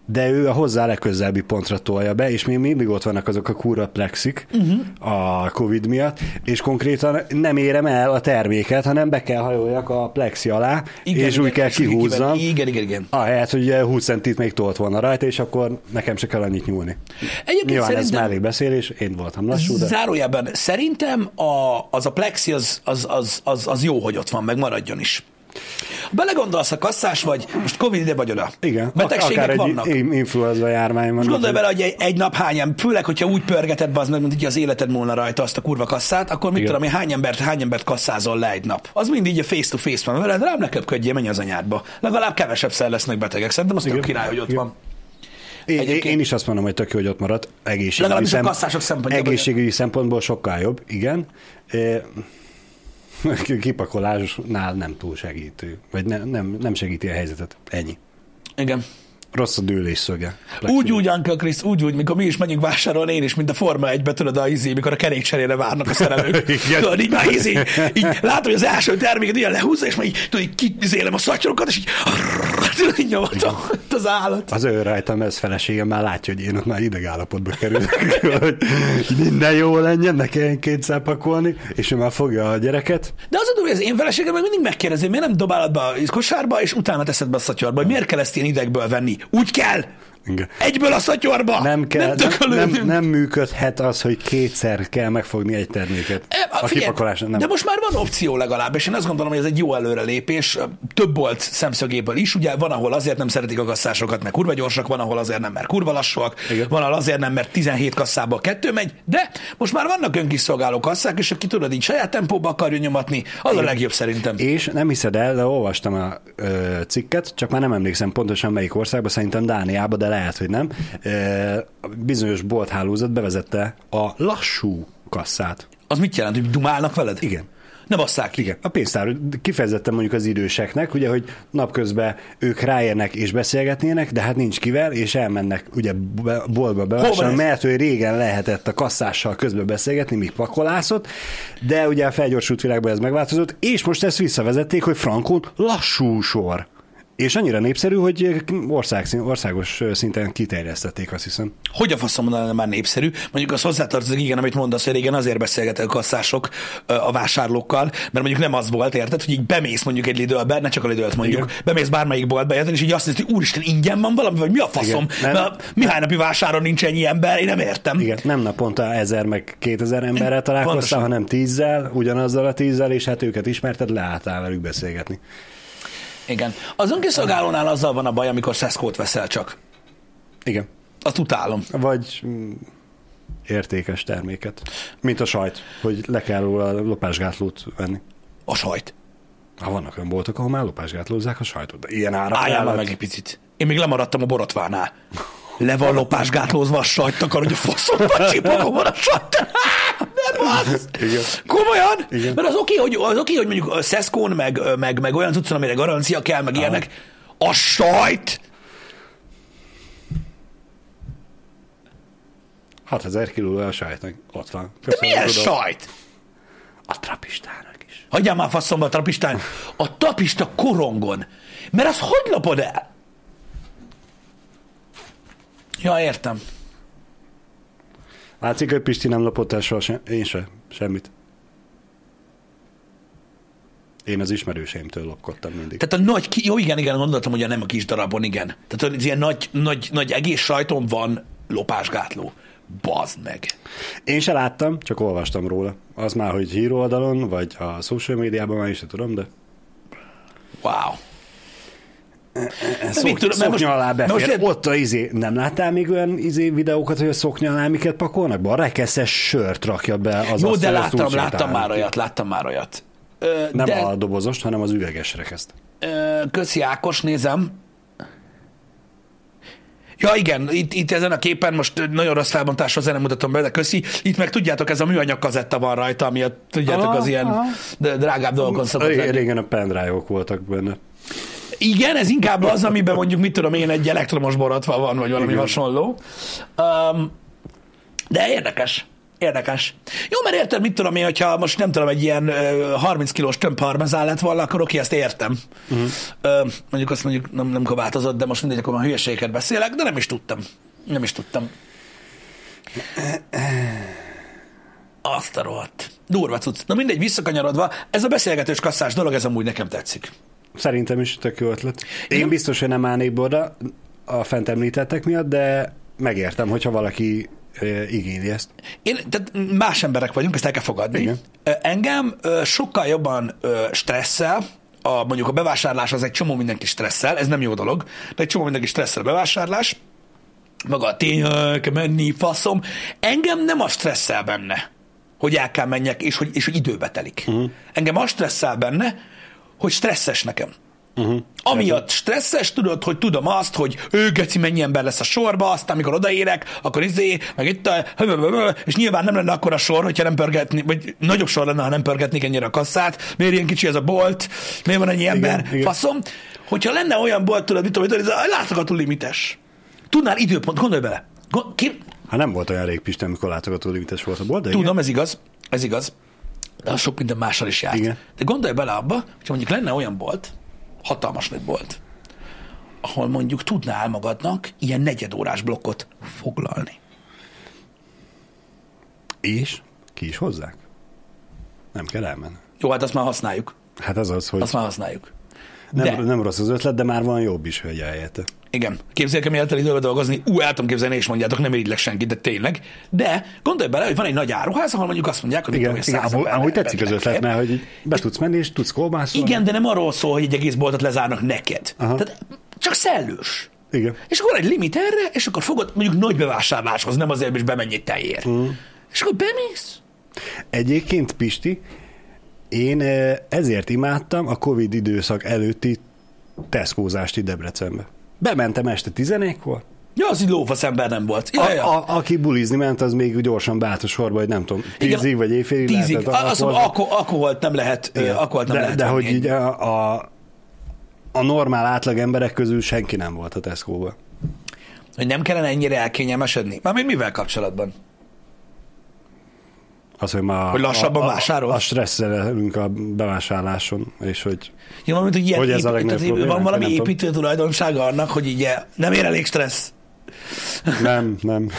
de ő a hozzá legközelebbi pontra tolja be, és még mindig ott vannak azok a kúra plexik uh-huh. a Covid miatt, és konkrétan nem érem el a terméket, hanem be kell hajoljak a plexi alá, igen, és igen, úgy kell kihúzzam.
Igen, igen, igen.
Ahelyett, hogy ugye 20 centit még tolt volna rajta, és akkor nekem se kell annyit nyúlni. Egyébként Nyilván ez mellé beszélés, én voltam lassú, de...
Zárójában, szerintem a, az a plexi az, az, az, az, az jó, hogy ott van, meg maradjon is. Belegondolsz, a kasszás vagy, most Covid ide vagy oda.
Igen,
Betegségek
akár
vannak.
egy influenza járvány van.
Most gondolj bele, hogy egy, egy nap hány ember, főleg, hogyha úgy pörgeted az meg, mint hogy az életed múlna rajta azt a kurva kasszát, akkor mit
Igen.
tudom én, hány embert, hány embert kasszázol le egy nap. Az mind így a face to face van veled, rám ne köpködjél, menj az anyádba. Legalább kevesebb szer lesznek betegek. Szerintem az tök
Igen.
király, hogy ott
Igen.
van.
Én,
Egyébként-
én is azt mondom, hogy tök jó, hogy ott maradt. Egészségügyi,
Legalábbis a szempontjából.
egészségügyi szempontból sokkal jobb, igen. Kipakolásnál nem túl segítő. Vagy ne, nem, nem segíti a helyzetet. Ennyi.
Igen.
Rossz a dőlés szöge.
Úgy, úgy, Uncle Chris, úgy, úgy, mikor mi is megyünk vásárolni, én is, mint a Forma 1 tudod, a izé, mikor a kerékcserére várnak a szerelők.
Igen.
tudod, így már izé, így látom, hogy az első terméket ilyen lehúzza, és már így, tudod, így kizélem a szatyrokat, és így, tudod, így nyomatom az állat.
Az ő rajtam, ez feleségem már látja, hogy én ott már ideg állapotba kerülök, hogy minden jó legyen, ne kelljen kétszer pakolni, és ő már fogja a gyereket.
De az a durva, hogy az én feleségem meg mindig megkérdezi, miért nem dobálod be a kosárba, és utána teszed be a szatyorba, hogy miért kell ezt ilyen idegből venni? Úgy kell!
Igen.
Egyből a szatyorba!
Nem, kell, nem, nem,
tökölődünk.
nem, működhet az, hogy kétszer kell megfogni egy terméket.
E,
A
figyelj,
kipakoláson nem.
De most már van opció legalább, és én azt gondolom, hogy ez egy jó előrelépés, több bolt szemszögéből is. Ugye van, ahol azért nem szeretik a kasszásokat, mert kurva gyorsak, van, ahol azért nem, mert kurva lassúak,
Igen.
van, ahol azért nem, mert 17 kasszából kettő megy, de most már vannak önkiszolgáló kasszák, és aki tudod, így saját tempóba akarja nyomatni, az a legjobb szerintem.
És nem hiszed el, de olvastam a ö, cikket, csak már nem emlékszem pontosan melyik országban, szerintem Dániában, de lehet, hogy nem. Bizonyos bolthálózat bevezette a lassú kasszát.
Az mit jelent, hogy dumálnak veled?
Igen.
Ne basszák ki.
Igen, a pénztár kifejezetten mondjuk az időseknek, ugye, hogy napközben ők ráérnek és beszélgetnének, de hát nincs kivel, és elmennek ugye boltba bevásárolni, mert hogy régen lehetett a kasszással közben beszélgetni, míg pakolászott, de ugye a felgyorsult világban ez megváltozott, és most ezt visszavezették, hogy frankon lassú sor. És annyira népszerű, hogy ország, országos szinten kiterjesztették, azt hiszem.
Hogy a faszom mondaná, már népszerű? Mondjuk az hozzátartozik, igen, amit mondasz, hogy régen azért beszélgetek a kasszások a vásárlókkal, mert mondjuk nem az volt, érted, hogy így bemész mondjuk egy lidőbe, ne csak a lidőt mondjuk,
Igen.
bemész bármelyik boltba, érted, és így azt nézed, hogy úristen, ingyen van valami, vagy mi a faszom?
Igen, nem.
Mert Mihály napi vásáron nincs ennyi ember, én nem értem.
Igen, nem naponta ezer meg kétezer emberrel találkoztál, hanem tízzel, ugyanazzal a tízzel, és hát őket ismerted, leálltál velük beszélgetni.
Igen. Az önkiszolgálónál azzal van a baj, amikor szeszkót veszel csak.
Igen.
Azt utálom.
Vagy mm, értékes terméket. Mint a sajt, hogy le kell róla lopásgátlót venni.
A sajt.
Ha vannak olyan boltok, ahol már lopásgátlózzák a sajtot, de ilyen ára
Álljál már meg egy picit. Én még lemaradtam a borotvánál. Le van lopásgátlózva a sajt, akar, hogy a faszomba csipogom a sajt. Nem az!
Igen.
Komolyan?
Igen.
Mert az oké, hogy, az oké, hogy mondjuk a Szeszkón, meg, meg, meg olyan cuccon, amire garancia kell, meg ilyenek. A sajt!
6000 kiló a sajtnak. Ott van.
De
Köszönöm,
milyen
tudom.
sajt?
A trapistának is.
Hagyjál már faszomba a trapistán. A tapista korongon. Mert az hogy lopod el? Ja, értem.
Látszik, hogy Pisti nem lopott el soha sem. Én se. Semmit. Én az ismerőseimtől lopkodtam mindig.
Tehát a nagy, ki- jó igen, igen, gondoltam, hogy a nem a kis darabon, igen. Tehát az ilyen nagy, nagy, nagy egész sajton van lopásgátló. Bazd meg.
Én se láttam, csak olvastam róla. Az már, hogy híroldalon, vagy a social médiában már is tudom, de
Wow.
Szok,
mit tudom,
szoknya
most-
alá befér.
most
Ott a izé, nem láttál még olyan izé videókat, hogy a szoknya alá miket pakolnak be? A rekeszes sört rakja be az
Jó, de láttam, láttam már olyat, láttam már olyat. Ö,
Nem
de,
a dobozost, hanem az üveges rekeszt.
ö, köszi Ákos, nézem. Ja igen, itt, itt ezen a képen most nagyon rossz felbontásra nem mutatom be, de köszi. Itt meg tudjátok, ez a műanyag kazetta van rajta, ami a, tudjátok,
Aha,
az ilyen
aha.
drágább dolgokon szokott.
Régen a pendrive-ok voltak benne.
Igen, ez inkább az, amiben mondjuk, mit tudom én, egy elektromos borotva van, vagy valami
Igen.
hasonló. Um, de érdekes. Érdekes. Jó, mert érted, mit tudom én, hogyha most nem tudom, egy ilyen ö, 30 kilós több parmezán lett volna, akkor oké, ezt értem. Uh-huh. Ö, mondjuk azt mondjuk nem, nem változott, de most mindegy, akkor már hülyeségeket beszélek, de nem is tudtam. Nem is tudtam. Azt a rohadt. Durva cucc. Na mindegy, visszakanyarodva, ez a beszélgetős kasszás dolog, ez amúgy nekem tetszik.
Szerintem is tök jó ötlet.
Igen?
Én biztos, hogy nem állnék oda a fent említettek miatt, de megértem, hogyha valaki igényli ezt.
Én, tehát más emberek vagyunk, ezt el kell fogadni.
Igen.
Engem sokkal jobban stresszel a, mondjuk a bevásárlás az egy csomó mindenki stresszel, ez nem jó dolog, de egy csomó mindenki stresszel a bevásárlás, maga a tény, "Ö, kell menni, faszom. Engem nem a stresszel benne, hogy el kell menjek, és hogy, és hogy időbe telik. Uh-huh. Engem a stresszel benne, hogy stresszes nekem. Uh-huh. Amiatt stresszes, tudod, hogy tudom azt, hogy ő geci mennyi ember lesz a sorba, aztán amikor odaérek, akkor izé, meg itt, a- és nyilván nem lenne akkor a sor, hogyha nem pörgetni, vagy nagyobb sor lenne, ha nem pörgetnék ennyire a kasszát, miért ilyen kicsi ez a bolt, miért van ennyi ember,
igen.
faszom. Hogyha lenne olyan bolt, tudod, mit tudom, hogy látogató limites. Tudnál időpont, gondolj bele. Gond, ki,
Hát nem volt olyan rég Pisten, amikor látogató limites volt a bolt, de igen.
Tudom, ez igaz, ez igaz, de az sok minden mással is járt.
Igen.
De gondolj bele abba, hogy mondjuk lenne olyan bolt, hatalmas nagy bolt, ahol mondjuk tudnál magadnak ilyen negyedórás blokkot foglalni.
És ki is hozzák. Nem kell elmenni.
Jó, hát azt már használjuk.
Hát az az, hogy
Azt már használjuk.
Nem,
de-
nem rossz az ötlet, de már van jobb is, hogy eljött.
Igen. Képzeljük, hogy miért el időbe dolgozni. Ú, el tudom képzelni, és mondjátok, nem irigylek senkit, de tényleg. De gondolj bele, hogy van egy nagy áruház, ahol mondjuk azt mondják, hogy
Igen,
tudom,
igen
hogy száz
amúgy,
ember
amúgy tetszik az ötlet, mert hogy be tudsz menni, és tudsz kolbászolni.
Igen, de nem arról szól, hogy egy egész boltot lezárnak neked.
Aha.
Tehát csak szellős.
Igen.
És akkor egy limit erre, és akkor fogod mondjuk nagy bevásárláshoz, nem azért, hogy bemenj egy tejér. Mm. És akkor bemész.
Egyébként, Pisti, én eh, ezért imádtam a Covid időszak előtti teszkózást itt Debrecenbe. Bementem este 11-kor,
Ja, az így lófasz ember nem volt. Ja,
a,
ja.
a, aki bulizni ment, az még gyorsan a sorba, hogy nem tudom,
Igen,
tízig vagy éjfélig
Tízig.
lehetett
Azt mondom, akkor, akkor volt nem lehet,
Igen.
akkor volt nem
de,
lehet
de hogy így a, a, a normál átlag emberek közül senki nem volt a Tesco-ba.
hogy nem kellene ennyire elkényelmesedni. Mármint mivel kapcsolatban?
Az, hogy, ma
Hogy lassabban
a,
vásárol?
A, a stresszelünk a bevásárláson, és hogy
Ja, mint, hogy ilyen
Hogy ez a legnagyobb
tehát van valami építő tulajdonsága annak, hogy így eh, nem ér elég stressz.
nem, nem.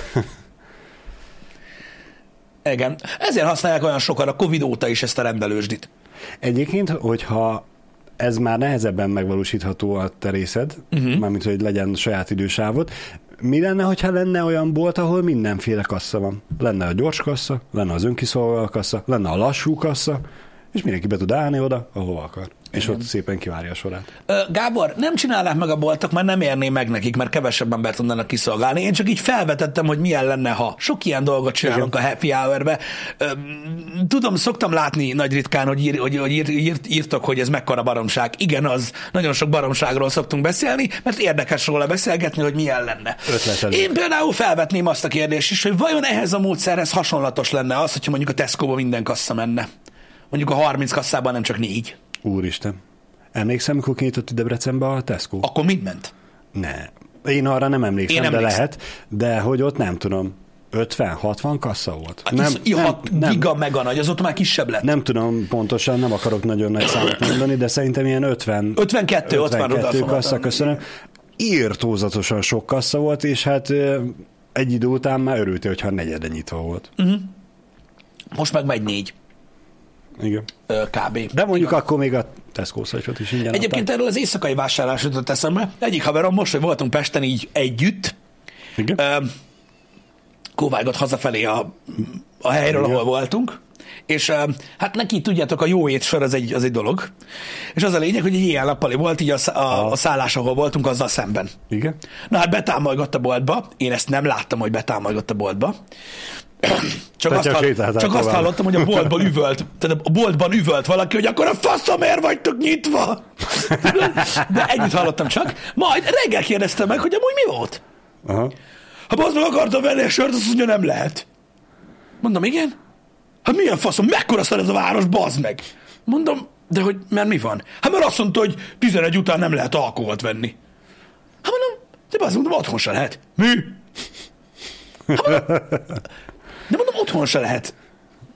Igen. Ezért használják olyan sokan a Covid óta is ezt a rendelősdit.
Egyébként, hogyha ez már nehezebben megvalósítható a terészed, uh-huh. mármint, hogy legyen saját idősávot, mi lenne, hogyha lenne olyan bolt, ahol mindenféle kassa van? Lenne a gyors kassa, lenne az önkiszolgáló kassa, lenne a lassú kassa, és mindenki be tud állni oda, ahova akar. És ott szépen kivárja a sorát.
Ö, Gábor, nem csinálnák meg a boltok, mert nem érné meg nekik, mert kevesebb embert tudnának kiszolgálni. Én csak így felvetettem, hogy milyen lenne, ha sok ilyen dolgot csinálunk Igen. a happy hour-be. Ö, Tudom, szoktam látni nagy ritkán, hogy, ír, hogy, hogy ír, írt, írtok, hogy ez mekkora baromság. Igen, az. Nagyon sok baromságról szoktunk beszélni, mert érdekes róla beszélgetni, hogy milyen lenne.
Ötletelő.
Én például felvetném azt a kérdést is, hogy vajon ehhez a módszerhez hasonlatos lenne az, hogyha mondjuk a Tesco-ba minden kassa menne. Mondjuk a 30 kasszában nem csak négy.
Úristen. Emlékszem, mikor kinyitott Debrecenbe a Tesco?
Akkor mind ment.
Ne. Én arra nem emlékszem,
Én
de
emlékszem.
lehet. De hogy ott nem tudom, 50-60 kassa volt?
Nem, nem, nem, giga mega nagy, azóta már kisebb lett.
Nem tudom pontosan, nem akarok nagyon nagy számot mondani, de szerintem ilyen 50,
52, ott van
52
oda
kassa, köszönöm. Írtózatosan sok kassa volt, és hát egy idő után már örültél, hogyha negyede nyitva volt.
Most meg megy négy,
Igen.
kb.
De mondjuk akkor még a Tesco szajtot is ingyen
Egyébként
adták.
erről az éjszakai vásárlás jutott eszembe. Egyik haverom most, hogy voltunk Pesten így együtt,
Igen?
kóvágott hazafelé a, a helyről, ahol voltunk, és hát neki, tudjátok, a jó étsor az egy, az egy dolog, és az a lényeg, hogy egy ilyen nappali volt így a, a, a szállás, ahol voltunk, azzal szemben.
Igen?
Na hát betámolygott a boltba, én ezt nem láttam, hogy betámolygott a boltba. Csak, azt, hall, csak azt hallottam, hogy a boltban üvölt, tehát a boltban üvölt valaki, hogy akkor a faszomért vagytok nyitva. De ennyit hallottam csak. Majd reggel kérdeztem meg, hogy amúgy mi volt.
Aha.
Ha bazd meg akartam venni a sört, azt mondja, nem lehet. Mondom, igen? Hát milyen faszom, mekkora szar ez a város, bazd meg. Mondom, de hogy, mert mi van? Hát mert azt mondta, hogy 11 után nem lehet alkoholt venni. Hát mondom, de bazd mondom, otthon se lehet. Mi? Hát mondom, de mondom, otthon se lehet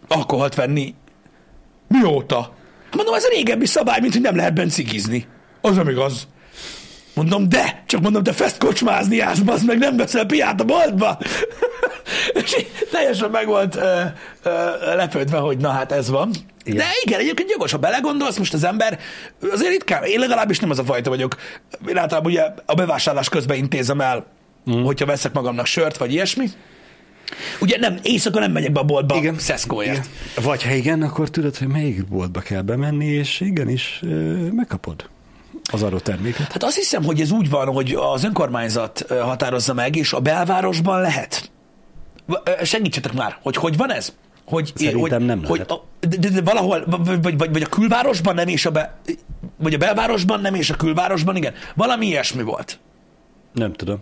alkoholt venni. Mióta? Hát mondom, ez a régebbi szabály, mint hogy nem lehet bent cigizni. Az nem igaz. Mondom, de, csak mondom, te feszkocsmázni jársz, bazd meg, nem veszel piát a boltba. És teljesen meg volt ö, ö, lepődve, hogy na hát ez van. Igen. De igen, egyébként jogos, ha belegondolsz, most az ember azért ritkán, én legalábbis nem az a fajta vagyok. Én általában ugye a bevásárlás közben intézem el, mm. hogyha veszek magamnak sört, vagy ilyesmi. Ugye nem, éjszaka nem megyek be a boltba
Igen.
Szeszkóért.
Igen. Vagy ha igen, akkor tudod, hogy melyik boltba kell bemenni, és igenis megkapod az adott terméket.
Hát azt hiszem, hogy ez úgy van, hogy az önkormányzat határozza meg, és a belvárosban lehet. Segítsetek már, hogy hogy van ez? Hogy,
Szerintem
hogy,
nem
hogy
lehet.
a, de, de, de valahol, vagy, vagy, vagy, vagy a külvárosban nem, és a be, vagy a belvárosban nem, és a külvárosban igen. Valami ilyesmi volt.
Nem tudom.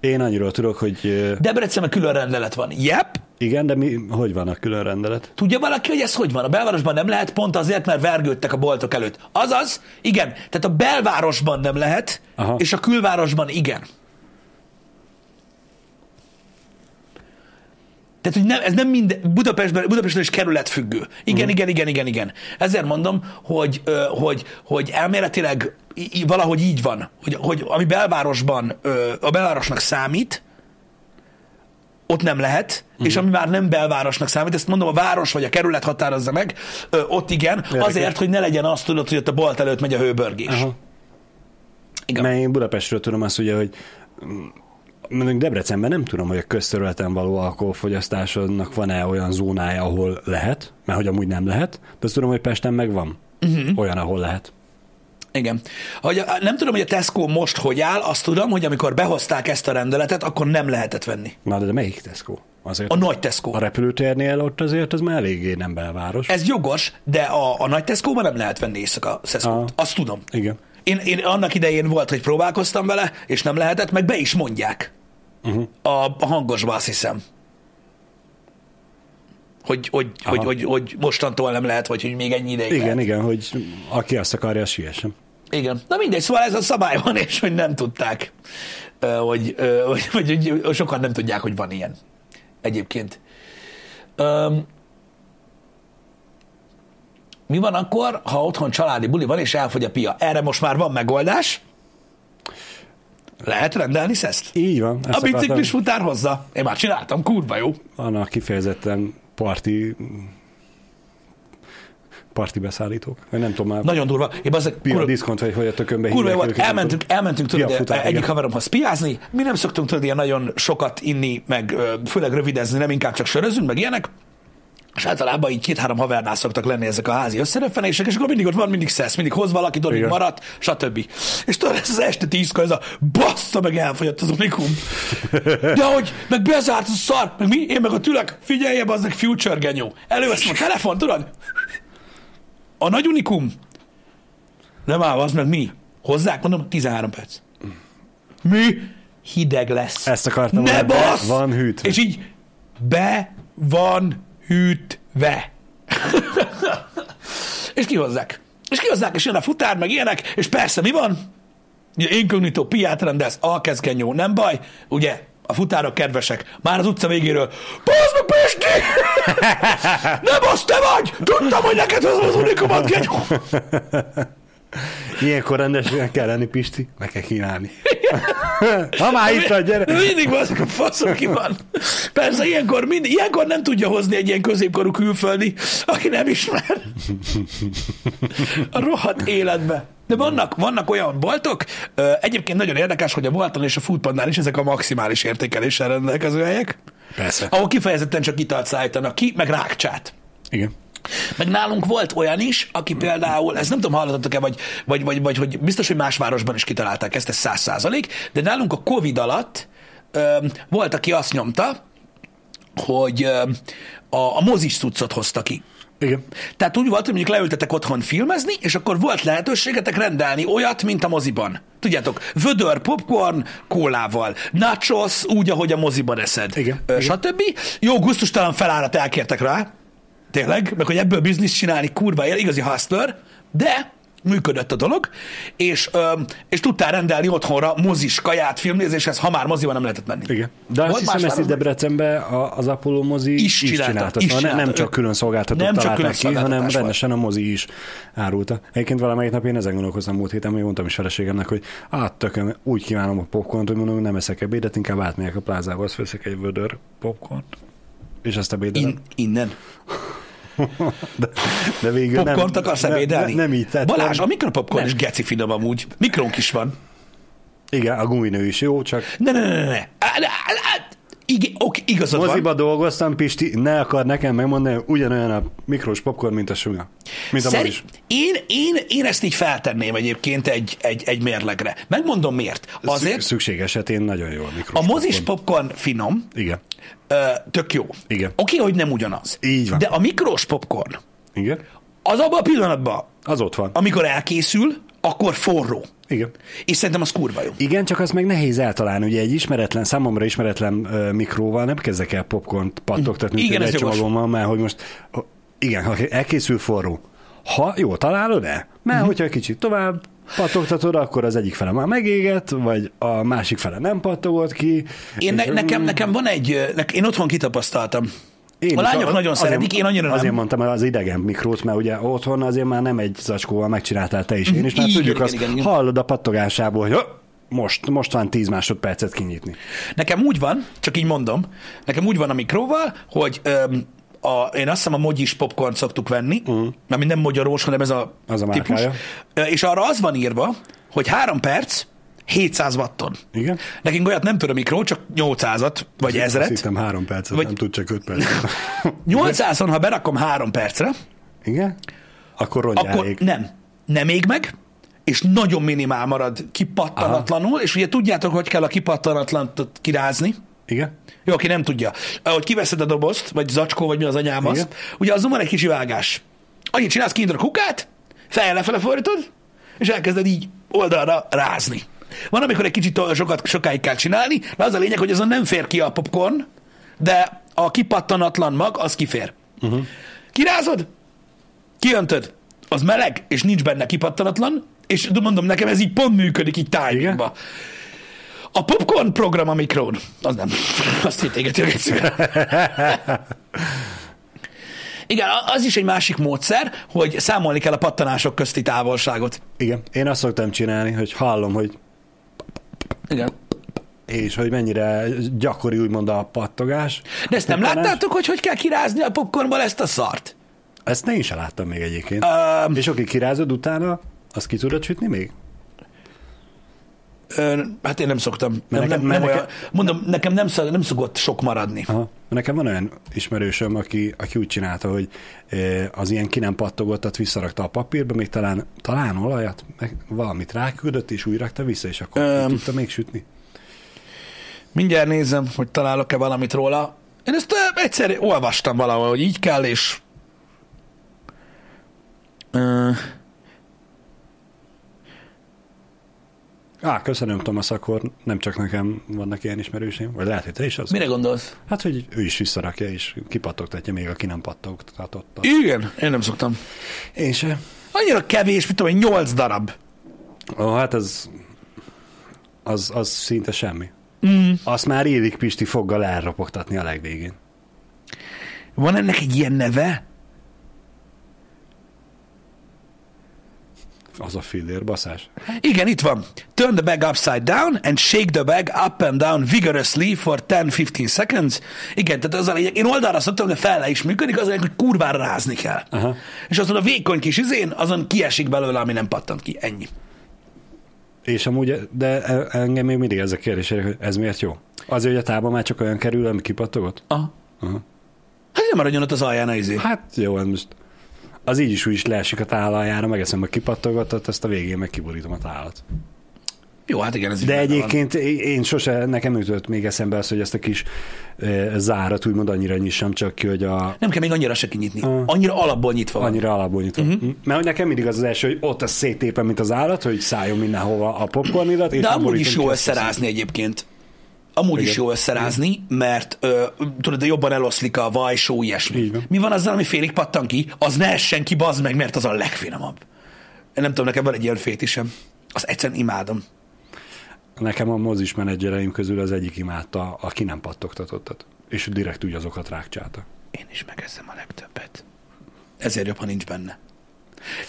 Én annyiról tudok, hogy
Debrecenben külön rendelet van. Yep.
igen, de mi, hogy van a külön rendelet?
Tudja valaki, hogy ez hogy van? A belvárosban nem lehet, pont azért, mert vergődtek a boltok előtt. Azaz, igen, tehát a belvárosban nem lehet,
Aha.
és a külvárosban igen. Tehát, hogy nem, ez nem mind, Budapestben, Budapesten is kerületfüggő. Igen, uh-huh. igen, igen, igen, igen. Ezért mondom, hogy, hogy, hogy elméletileg valahogy így van, hogy, hogy ami belvárosban a belvárosnak számít, ott nem lehet, uh-huh. és ami már nem belvárosnak számít, ezt mondom, a város vagy a kerület határozza meg, ott igen,
Érdekes.
azért, hogy ne legyen azt tudod, hogy ott a bolt előtt megy a hőbörgés.
Aha.
Igen.
Mert én Budapestről tudom azt ugye, hogy mm, mondjuk Debrecenben nem tudom, hogy a közterületen való alkoholfogyasztásodnak van-e olyan zónája, ahol lehet, mert hogy amúgy nem lehet, de azt tudom, hogy Pesten meg van uh-huh. olyan, ahol lehet.
Igen. Hogy, a- nem tudom, hogy a Tesco most hogy áll, azt tudom, hogy amikor behozták ezt a rendeletet, akkor nem lehetett venni.
Na, de, de melyik Tesco? Azért
A nagy Tesco.
a repülőtérnél ott azért az már eléggé nem belváros.
Ez jogos, de a, a nagy Tesco-ban nem lehet venni éjszaka Tesco.
Aha.
Azt tudom.
Igen.
Én, én annak idején volt, hogy próbálkoztam vele, és nem lehetett, meg be is mondják.
Uh-huh.
A, a hangosba azt hiszem. Hogy, hogy,
Aha.
hogy, hogy, hogy mostantól nem lehet, vagy hogy még ennyi ideig
Igen,
lehet.
igen, hogy aki azt akarja, az siessen.
Igen. Na mindegy, szóval ez a szabály van, és hogy nem tudták, hogy, hogy, hogy, hogy sokan nem tudják, hogy van ilyen egyébként. Öm, mi van akkor, ha otthon családi buli van, és elfogy a pia? Erre most már van megoldás. Lehet rendelni ezt?
Így van.
A biciklis futár hozza. Én már csináltam, kurva jó.
Vannak kifejezetten parti parti beszállítók. Vagy nem tudom már.
Nagyon durva. Én az
Pia diszkont, vagy hogy a tökönbe
Kurva
hívják
elmentünk, elmentünk tudod,
futár,
egyik haveromhoz piázni, mi nem szoktunk tudod ilyen nagyon sokat inni, meg főleg rövidezni, nem inkább csak sörözünk, meg ilyenek, és általában így két-három havernál szoktak lenni ezek a házi összeröffenések, és akkor mindig ott van, mindig szesz, mindig hoz valaki,
Igen.
maradt, stb. És tudod, ez az este tízkor, ez a bassza, meg elfogyott az unikum. De hogy, meg bezárt a szar, meg mi, én meg a tülök, figyelj, az meg future genyó. Előveszem a telefon, tudod? A nagy unikum. Nem áll, az meg mi? Hozzák, mondom, 13 perc. Mi? Hideg lesz.
Ezt akartam
Ne
be
bassz!
van hűtve.
És így be van hűtve. és kihozzák. És kihozzák, és jön a futár, meg ilyenek, és persze mi van? Inkognitó piát rendelsz, alkezgenyó, nem baj, ugye? A futárok kedvesek. Már az utca végéről. Bazd meg, Pisti! Nem az te vagy! Tudtam, hogy neked az az unikomat, genyó!
Ilyenkor rendesen kell lenni, Pisti, meg kell kínálni. ha már itt vagy, gyere!
Mindig azok a faszom ki van. Persze ilyenkor, mind, ilyenkor nem tudja hozni egy ilyen középkorú külföldi, aki nem ismer. A rohadt életbe. De vannak, vannak olyan boltok, egyébként nagyon érdekes, hogy a bolton és a foodpandán is ezek a maximális értékeléssel rendelkező helyek,
Persze.
ahol kifejezetten csak italt szállítanak ki, meg rákcsát.
Igen.
Meg nálunk volt olyan is, aki például, ezt nem tudom, hallottatok-e, vagy, vagy, vagy, vagy hogy biztos, hogy más városban is kitalálták ezt, ez száz százalék, de nálunk a Covid alatt ö, volt, aki azt nyomta, hogy ö, a, a mozis cuccot hozta ki.
Igen.
Tehát úgy volt, hogy mondjuk leültetek otthon filmezni, és akkor volt lehetőségetek rendelni olyat, mint a moziban. Tudjátok, vödör, popcorn, kólával, nachos, úgy, ahogy a moziban eszed.
Igen,
Ö,
igen.
Stb. Jó, gusztustalan felárat elkértek rá, tényleg, meg hogy ebből bizniszt csinálni kurva él, igazi hustler, de működött a dolog, és, öm, és tudtál rendelni otthonra mozis kaját filmnézéshez, ha már moziban nem lehetett menni.
Igen. De azt hiszem, ezt itt? Debrecenben az Apollo mozi
Is
is,
csinálta,
csinálta.
is
Szóval ne- nem
csinálta.
csak külön szolgáltatót
Nem csak külön
ki, hanem
volt.
rendesen a mozi is árulta. Egyébként valamelyik nap én ezen gondolkoztam múlt héten, még mondtam is feleségemnek, hogy át tököm, úgy kívánom a popcornt, hogy mondom, nem eszek ebédet, inkább átmegyek a plázába, azt veszek egy vödör popcornt, és azt ebédelem.
In, innen.
De, de végül
Popcornt
nem,
akarsz
nem,
ebédelni?
nem, nem így tettem.
Balázs, a mikropopcorn is geci finom amúgy. Mikrónk is van.
Igen, a guminő is jó, csak
Ne, ne, ne, ne, ne. Igen, oké, igazad van.
Moziba dolgoztam, Pisti, ne akar nekem megmondani, hogy ugyanolyan a mikrós popcorn, mint a suga. Mint a
Szeri- én, én, én ezt így feltenném egyébként egy, egy, egy mérlegre. Megmondom miért. Azért
Szükség esetén nagyon jó a mikrós
a mozis
popcorn.
popcorn finom,
Igen.
ö, tök jó.
Igen.
Oké, hogy nem ugyanaz.
Így van.
De a mikrós popcorn,
Igen.
az abban a pillanatban,
Az ott van.
amikor elkészül, akkor forró.
Igen.
És szerintem az kurva jó.
Igen, csak az meg nehéz eltalálni. Ugye egy ismeretlen, számomra ismeretlen uh, mikróval nem kezdek el popcornt pattogtatni,
Igen, ez
csomagommal, mert hogy most, igen, ha elkészül forró. Ha jó, találod el? Mert hogyha egy kicsit tovább pattogtatod, akkor az egyik fele már megégett, vagy a másik fele nem pattogott ki.
Én ne,
És-
nekem, nekem van egy, én otthon kitapasztaltam.
Én
a
is
lányok nagyon szeretik, én annyira nem.
Azért mondtam el az idegen mikrót, mert ugye otthon azért már nem egy zacskóval megcsináltál te is, én is, mert
Igen,
tudjuk
igen,
azt,
igen, igen.
hallod a pattogásából, hogy "Ö, most, most van 10 másodpercet kinyitni.
Nekem úgy van, csak így mondom, nekem úgy van a mikróval, hogy öm, a, én azt hiszem a mogyis popcorn szoktuk venni, uh. mert minden magyarós, hanem ez a,
Az a
típus.
márkája.
És arra az van írva, hogy három perc, 700 watton.
Igen?
Nekünk olyat nem tud a mikró, csak 800-at, vagy
Azt
ezret.
hittem három percet,
Vagy-
nem tud csak öt percet.
800-on, ha berakom három percre,
Igen? Akkor rongyálék.
akkor nem, nem ég meg, és nagyon minimál marad kipattanatlanul, és ugye tudjátok, hogy kell a kipattanatlant kirázni.
Igen?
Jó, aki nem tudja. Ahogy kiveszed a dobozt, vagy zacskó, vagy mi az anyám
Igen.
azt, ugye azon van egy kicsi vágás. Annyit csinálsz, kinyitod a kukát, fejjel lefele fordítod, és elkezded így oldalra rázni. Van, amikor egy kicsit sokat, sokáig kell csinálni, de az a lényeg, hogy azon nem fér ki a popcorn, de a kipattanatlan mag, az kifér. Uh-huh. Kirázod, kiöntöd, az meleg, és nincs benne kipattanatlan, és mondom, nekem ez így pont működik így timingba. A popcorn program a mikrón, az nem. Azt a gecibe. Igen, az is egy másik módszer, hogy számolni kell a pattanások közti távolságot.
Igen. Én azt szoktam csinálni, hogy hallom, hogy
Igen.
és hogy mennyire gyakori úgymond a pattogás.
De ezt nem láttátok, hogy hogy kell kirázni a popcornból ezt a szart?
Ezt ne is láttam még egyébként.
Um,
És oké, kirázod utána, azt ki tudod sütni még?
Hát én nem szoktam. Nem,
Mert
nem,
nekem-
nem
mert
olyan, mondom, nekem nem, szok, nem szokott sok maradni.
Aha. Nekem van olyan ismerősöm, aki, aki úgy csinálta, hogy az ilyen ki nem pattogottat visszarakta a papírba, még talán, talán olajat, meg valamit ráküldött, és úgy rakta vissza, és akkor um, tudta még sütni.
Mindjárt nézem, hogy találok-e valamit róla. Én ezt egyszer olvastam valahol, hogy így kell, és... Ö,
Á, köszönöm, Thomas, akkor nem csak nekem vannak ilyen ismerőseim, vagy lehet, hogy te is az.
mire gondolsz?
Hát, hogy ő is visszarakja, és kipattogtatja még, aki nem pattogtatott.
Igen, én nem szoktam.
Én se.
Annyira kevés, mit tudom, nyolc darab.
Ó, hát az, az, az szinte semmi. Mm. Azt már érik Pisti foggal elropogtatni a legvégén.
Van ennek egy ilyen neve?
Az a fillér baszás.
Igen, itt van. Turn the bag upside down and shake the bag up and down vigorously for 10-15 seconds. Igen, tehát az a lényeg. Én oldalra szoktam, de fel is működik, az a lényeg, hogy kurvára rázni kell.
Aha.
És azon a vékony kis izén, azon kiesik belőle, ami nem pattant ki. Ennyi.
És amúgy, de e- engem még mindig ez a kérdés, hogy ez miért jó? Azért, hogy a tába már csak olyan kerül, ami kipattogott?
Aha.
Aha.
Hát nem maradjon ott az alján a izé.
Hát jó, hát most az így is úgy is leesik a tálaljára, megeszem a kipattogottat, ezt a végén meg kiborítom a tálat.
Jó, hát igen, ez
De
benne van.
egyébként én sose, nekem ütött még eszembe az, hogy ezt a kis e, zárat úgymond annyira nyissam csak ki, hogy a,
Nem kell még annyira se kinyitni.
Ah.
Annyira alapból nyitva van.
annyira alapból nyitva. Uh-huh. Mert hogy nekem mindig az az első, hogy ott a széttépen, mint az állat, hogy szálljon mindenhova a popcornidat. és
De amúgy is jó
a
összerázni egyébként. Amúgy is
Igen.
jó összerázni, mert ö, tudod, de jobban eloszlik a vaj, só, ilyesmi.
Van.
Mi van azzal, ami félig pattan ki? Az ne essen ki, bazd meg, mert az a legfinomabb. Én nem tudom, nekem van egy ilyen fétisem. Azt egyszerűen imádom.
Nekem a mozis menedzsereim közül az egyik imádta a ki nem pattogtatottat. És direkt úgy azokat rákcsálta.
Én is megezzem a legtöbbet. Ezért jobb, ha nincs benne.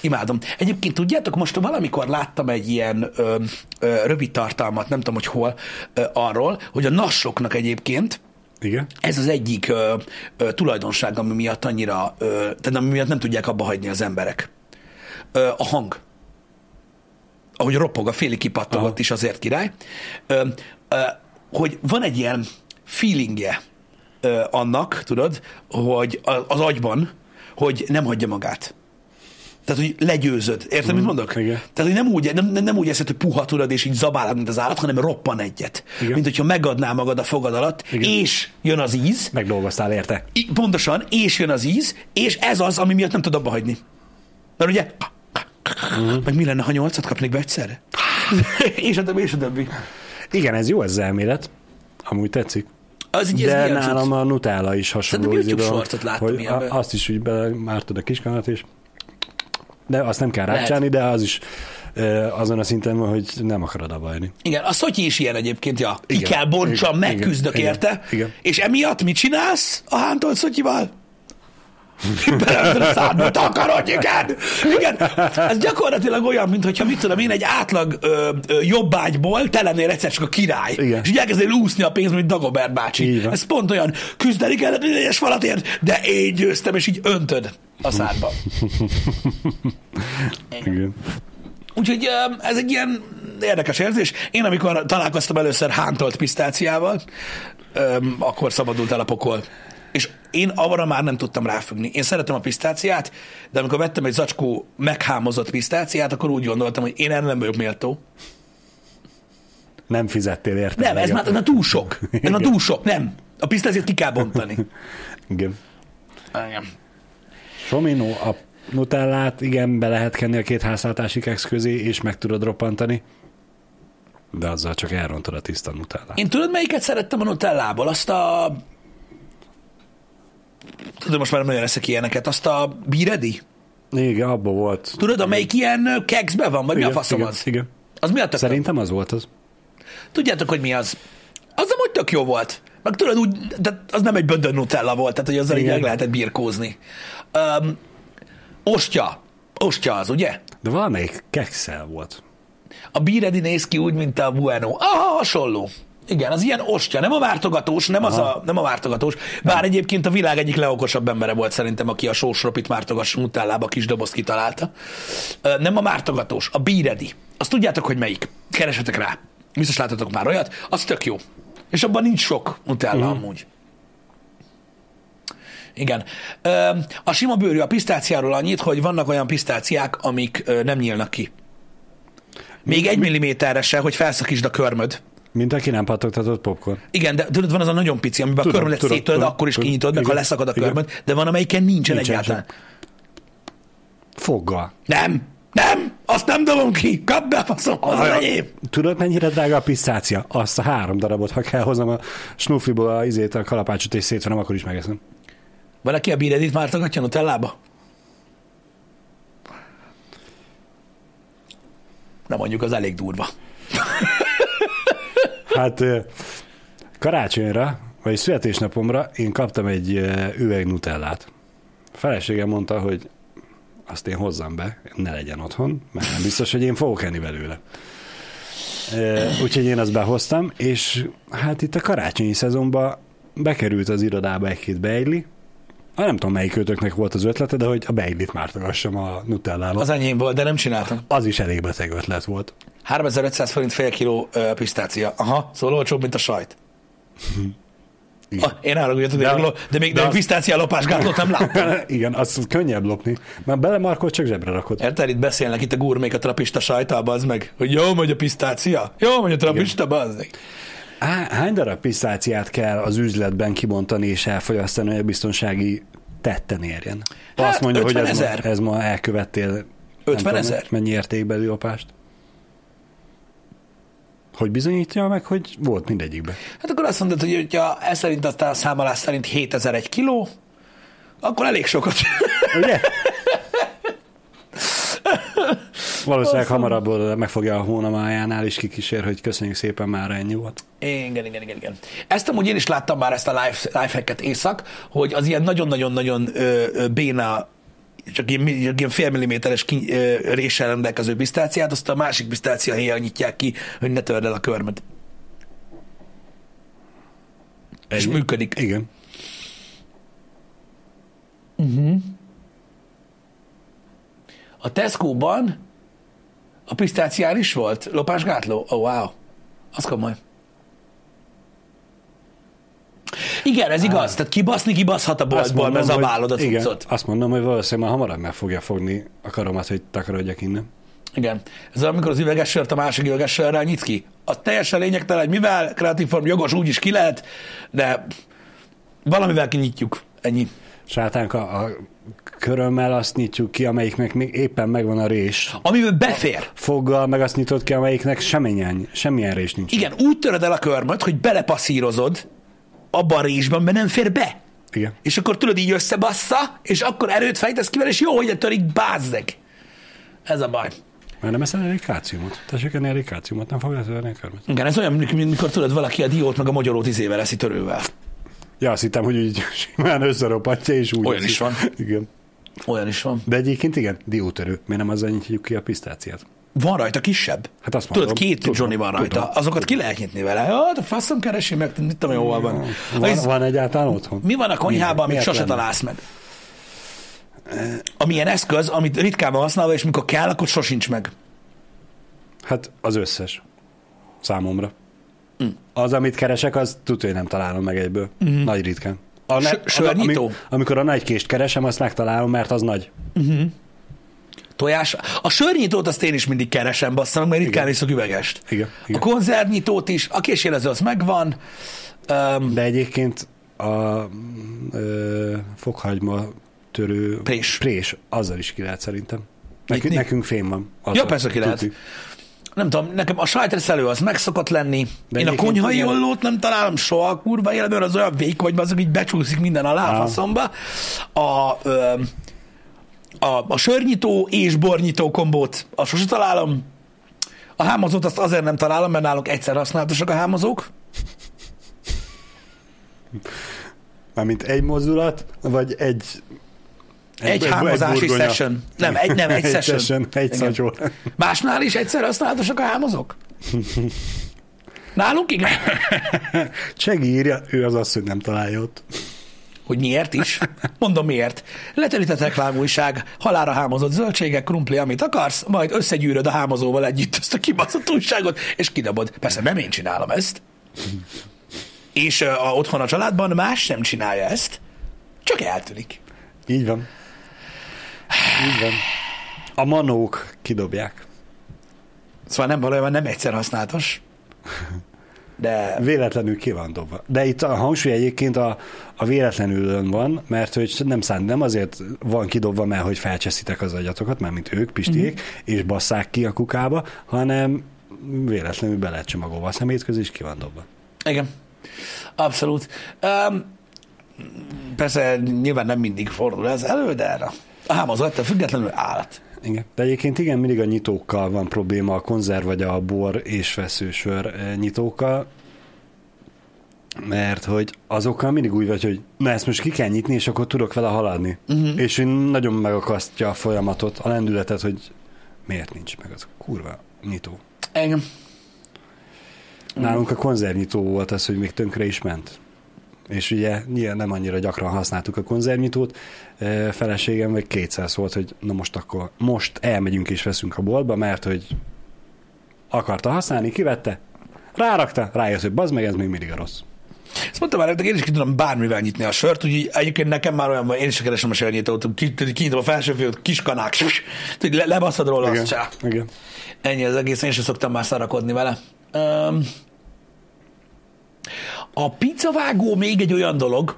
Imádom. Egyébként tudjátok, most valamikor láttam egy ilyen ö, ö, rövid tartalmat, nem tudom, hogy hol, ö, arról, hogy a nassoknak egyébként
Igen?
ez az egyik ö, ö, tulajdonság, ami miatt annyira, ö, tehát ami miatt nem tudják abba hagyni az emberek. Ö, a hang. Ahogy ropog, a félig kipattogott is azért király. Ö, ö, hogy van egy ilyen feelingje ö, annak, tudod, hogy az agyban, hogy nem hagyja magát. Tehát, hogy legyőzöd. Érted, mit mondok?
Mm, igen.
Tehát, hogy nem úgy, nem, nem, úgy eszed, hogy puha tudod, és így zabálod, mint az állat, hanem roppan egyet.
Igen.
Mint hogyha megadnál magad a fogad alatt,
Igen.
és jön az íz,
Megdolgoztál érte.
Pontosan, és jön az íz, és ez az, ami miatt nem tud abba hagyni. Mert ugye,
Mhm.
meg mi lenne, ha nyolcat kapnék be egyszerre? és a többi, és a többi.
Igen, ez jó ez elmélet. Amúgy tetszik.
Az ez
De nálam a Nutella is hasonló.
Szerintem YouTube shortot láttam
hogy
ilyenben.
a- Azt is úgy belemártod a kiskanat, és de azt nem kell
Lehet.
rácsálni, de az is azon a szinten van, hogy nem akarod abba hagyni.
Igen, a szotyi is ilyen egyébként, ja. Ki
Igen,
kell bontsam,
igen,
megküzdök
igen,
érte,
igen.
és emiatt mit csinálsz a hántolt szotyival? Beleöntöd a szádba, takarod, igen! Igen, ez gyakorlatilag olyan, mintha mit tudom én, egy átlag ö, ö, jobbágyból te lennél egyszer csak a király.
Igen.
És így elkezdél úszni a pénzt, mint Dagobert bácsi.
van.
Ez pont olyan, küzdeni kellett egyes falatért, de én győztem, és így öntöd a szádba.
Igen.
Úgyhogy ez egy ilyen érdekes érzés. Én amikor találkoztam először hántolt pisztáciával, akkor szabadult el a pokol. Én arra már nem tudtam ráfüggni. Én szeretem a pisztáciát, de amikor vettem egy zacskó meghámozott pisztáciát, akkor úgy gondoltam, hogy én erre nem vagyok méltó.
Nem fizettél érte.
Nem, ez már, ez már túl sok. Ez már túl sok, nem. A pisztáciát ki kell bontani.
Igen.
Igen.
Somino, a nutellát igen, be lehet kenni a két háztartási keksz közé, és meg tudod roppantani, de azzal csak elrontod a tiszta nutellát.
Én tudod, melyiket szerettem a Nutellából? Azt a... Tudod, most már nem nagyon eszek ilyeneket. Azt a Biredi?
Igen, abban volt.
Tudod, amelyik ilyen kekszbe van, vagy mi a
Igen,
faszom
igen,
az?
Igen.
Az mi a tök?
Szerintem az volt az.
Tudjátok, hogy mi az? Az nem úgy tök jó volt. Meg tudod, úgy, de az nem egy böndön Nutella volt, tehát hogy azzal így
Igen.
meg lehetett birkózni. Um, ostya. Ostya az, ugye?
De valamelyik kekszel volt.
A Biredi néz ki úgy, mint a Bueno. Aha, hasonló. Igen, az ilyen ostya, nem a vártogatós, nem, az a, nem a vártogatós. Bár egyébként a világ egyik leokosabb embere volt szerintem, aki a sósropit mártogass nutellába kis dobozt kitalálta. Nem a mártogatós, a Biredi. Azt tudjátok, hogy melyik. Keresetek rá. Biztos láttatok már olyat. Az tök jó. És abban nincs sok nutella uh-huh. amúgy. Igen. A sima bőrű a pisztáciáról annyit, hogy vannak olyan pisztáciák, amik nem nyílnak ki. Még egy milliméterre se, hogy felszakítsd a körmöd.
Mint aki nem pattogtatott popcorn.
Igen, de tudod, van az a nagyon pici, amiben
Tudom,
a körmödet széttölöd,
tudom,
akkor is
tudom.
kinyitod, meg ha leszakad a körmöd, de van, amelyiken nincsen,
Nincsen
egyáltalán.
Foggal.
Nem, nem, azt nem dobom ki, kapd be a faszom, az enyém.
Tudod, mennyire drága a pisztácia? Azt a három darabot, ha kell hozom a snufliból a izét, a kalapácsot és szétvenem, akkor is megeszem.
Valaki a bíredit mártogatja Nutellába? Na mondjuk, az elég durva.
Hát karácsonyra, vagy születésnapomra én kaptam egy üveg nutellát. A feleségem mondta, hogy azt én hozzam be, ne legyen otthon, mert nem biztos, hogy én fogok enni belőle. Úgyhogy én azt behoztam, és hát itt a karácsonyi szezonban bekerült az irodába egy-két beigli, Ah, nem tudom, melyik kötöknek volt az ötlete, de hogy a beiglit mártogassam a nutellával.
Az enyém volt, de nem csináltam.
Az is elég beteg ötlet volt.
3500 forint fél kiló ö, pisztácia. Aha, szóval olcsóbb, mint a sajt.
Igen.
Ah, én arra gondoltam,
De-
de, de, de még
de
de
az-
pisztácia lopásgátlót nem láttam.
Igen, az könnyebb lopni. Már belemarkolt, csak zsebre rakod.
Érted? Itt beszélnek itt a gurmék a trapista sajtába, az meg, hogy jó megy a pisztácia, jó megy a trapista, bazd
hány darab pisztáciát kell az üzletben kibontani és elfogyasztani, hogy a biztonsági tetten érjen?
Hát,
azt mondja, hogy
50
ez ma,
ezer.
ez ma elkövettél nem
50
tudom,
ezer.
Mennyi értékbeli lopást? Hogy bizonyítja meg, hogy volt mindegyikben?
Hát akkor azt mondod, hogy hogyha ez szerint aztán a számolás szerint 7000 egy kiló, akkor elég sokat.
Ugye? Valószínűleg hamarabb oda megfogja a hónamájánál, és kikísér, hogy köszönjük szépen, már ennyi volt.
Igen, igen, igen, igen. Ezt amúgy én is láttam már ezt a life, lifehacket éjszak, hogy az ilyen nagyon-nagyon-nagyon béna csak ilyen, ilyen fél milliméteres ki, ö, réssel rendelkező pisztáciát, azt a másik pisztácia héjjal nyitják ki, hogy ne törd el a körmöd. És
Ennyi?
működik.
Igen.
A Tesco-ban a pisztácián is volt lopásgátló? Oh, wow. Az komoly. Igen, ez igaz. Tehát kibaszni kibaszhat a boltból, mert zabálod a
igen, azt mondom, hogy valószínűleg már hamarabb meg fogja fogni a karomat, hogy takarodjak innen.
Igen. Ez amikor az üveges sört a másik üveges sörrel nyit ki. Az teljesen lényegtelen, hogy mivel kreatív form jogos, úgy is ki lehet, de valamivel kinyitjuk. Ennyi.
Sátánk a, a körömmel azt nyitjuk ki, amelyiknek még éppen megvan a rés.
Amiből befér.
Foggal meg azt nyitott ki, amelyiknek semmilyen, semmilyen rés nincs.
Igen, úgy töröd el a körmöt, hogy belepasszírozod abban a résben, mert nem fér be.
Igen.
És akkor tudod így összebassza, és akkor erőt fejtesz ki vele, és jó, hogy törik, bázzeg. Ez a baj.
Mert nem eszel elég káciumot. Tessék enni elég káciumot, nem fogja törni a körmöt.
Igen, ez olyan, mint mikor tudod, valaki a diót meg a magyarót izével eszi törővel.
Ja, azt hittem, hogy így simán összeropatja, és úgy
Olyan
eszi.
is van.
Igen.
Olyan is van.
De egyébként igen, diótörő. Miért nem azzal nyitjuk ki a pisztáciát?
Van rajta kisebb.
Hát azt
Tudod, két
Tudom,
Johnny van rajta.
tudom.
Azokat ki lehet nyitni vele. Ja, de faszom keresi meg, mit tudom, hol van.
Van,
Ez-
van egyáltalán otthon?
Mi van a konyhában, amit sose
lenne?
találsz meg? Amilyen eszköz, amit ritkán van használva, és mikor kell, akkor sosincs meg.
Hát az összes. Számomra.
Hm.
Az, amit keresek, az tudja, hogy nem találom meg egyből. Nagy ritkán. A
Sö- sörnyitó?
ami- amikor a nagy kést keresem, azt megtalálom, mert az nagy.
Tojás. A sörnyitót azt én is mindig keresem, basszam, mert ritkán iszok üvegest.
Igen,
A
igen.
konzervnyitót is, a késélező az megvan. Um,
De egyébként a ö, fokhagyma törő
Prés.
prés, azzal is ki lehet szerintem. Nekünk, nekünk fém van.
ja,
Azzal.
persze ki lehet.
Tuti.
Nem tudom, nekem a sajtreszelő az meg szokott lenni.
De
Én a konyhai ollót nem találom soha, kurva életben, az olyan vék, hogy azok így becsúszik minden a lábfaszomba. A, ö, a, a sörnyitó és bornyitó kombót azt sose találom. A hámozót azt azért nem találom, mert nálunk egyszer használatosak a hámozók.
Mármint egy mozdulat, vagy egy...
Egy, hámozási
burgonya.
session. Nem, egy, nem, egy,
egy
session.
session. Egy szancsó.
Másnál is egyszer használatosak a hámozók? Nálunk igen.
Csegi írja, ő az az, hogy nem találja ott.
Hogy miért is? Mondom miért. Leterített reklámújság, halára hámozott zöldségek, krumpli, amit akarsz, majd összegyűröd a hámozóval együtt ezt a kibaszott újságot, és kidobod. Persze nem én csinálom ezt. És uh, a, otthon a családban más nem csinálja ezt, csak eltűnik.
Így van. Így van. A manók kidobják.
Szóval nem valójában nem egyszer használatos, de
Véletlenül ki van dobva. De itt a hangsúly egyébként a, a véletlenül van, mert hogy nem szánt, nem azért van kidobva, mert hogy felcseszitek az agyatokat, már mint ők, pisték,
Mhm.
mm. és basszák ki a kukába, hanem véletlenül be lehet csomagolva a szemét közé, és ki van dobva.
igen, abszolút. Um, persze nyilván nem mindig fordul ez elő, de erre a hámozó ettől függetlenül állat.
Igen. De egyébként igen, mindig a nyitókkal van probléma, a konzerv vagy a bor és feszősör eh, nyitókkal, mert hogy azokkal mindig úgy vagy, hogy na ezt most ki kell nyitni, és akkor tudok vele haladni. Uh-huh. És hogy nagyon megakasztja a folyamatot, a lendületet, hogy miért nincs meg az kurva nyitó.
Engem.
Nálunk a konzervnyitó volt az, hogy még tönkre is ment. És ugye nyilván nem annyira gyakran használtuk a konzervnyitót, feleségem meg 200 volt, hogy na most akkor most elmegyünk és veszünk a boltba, mert hogy akarta használni, kivette, rárakta, rájött, hogy bazd meg, ez még mindig a rossz.
Ezt mondtam már én is ki tudom bármivel nyitni a sört, úgyhogy egyébként nekem már olyan van, én is keresem a tudod, kinyitom a felső fiót, kis kanák, tudod, le, lebaszod róla, azt csá.
igen.
Ennyi az egész, én sem szoktam már szarakodni vele. Um, a pizzavágó még egy olyan dolog,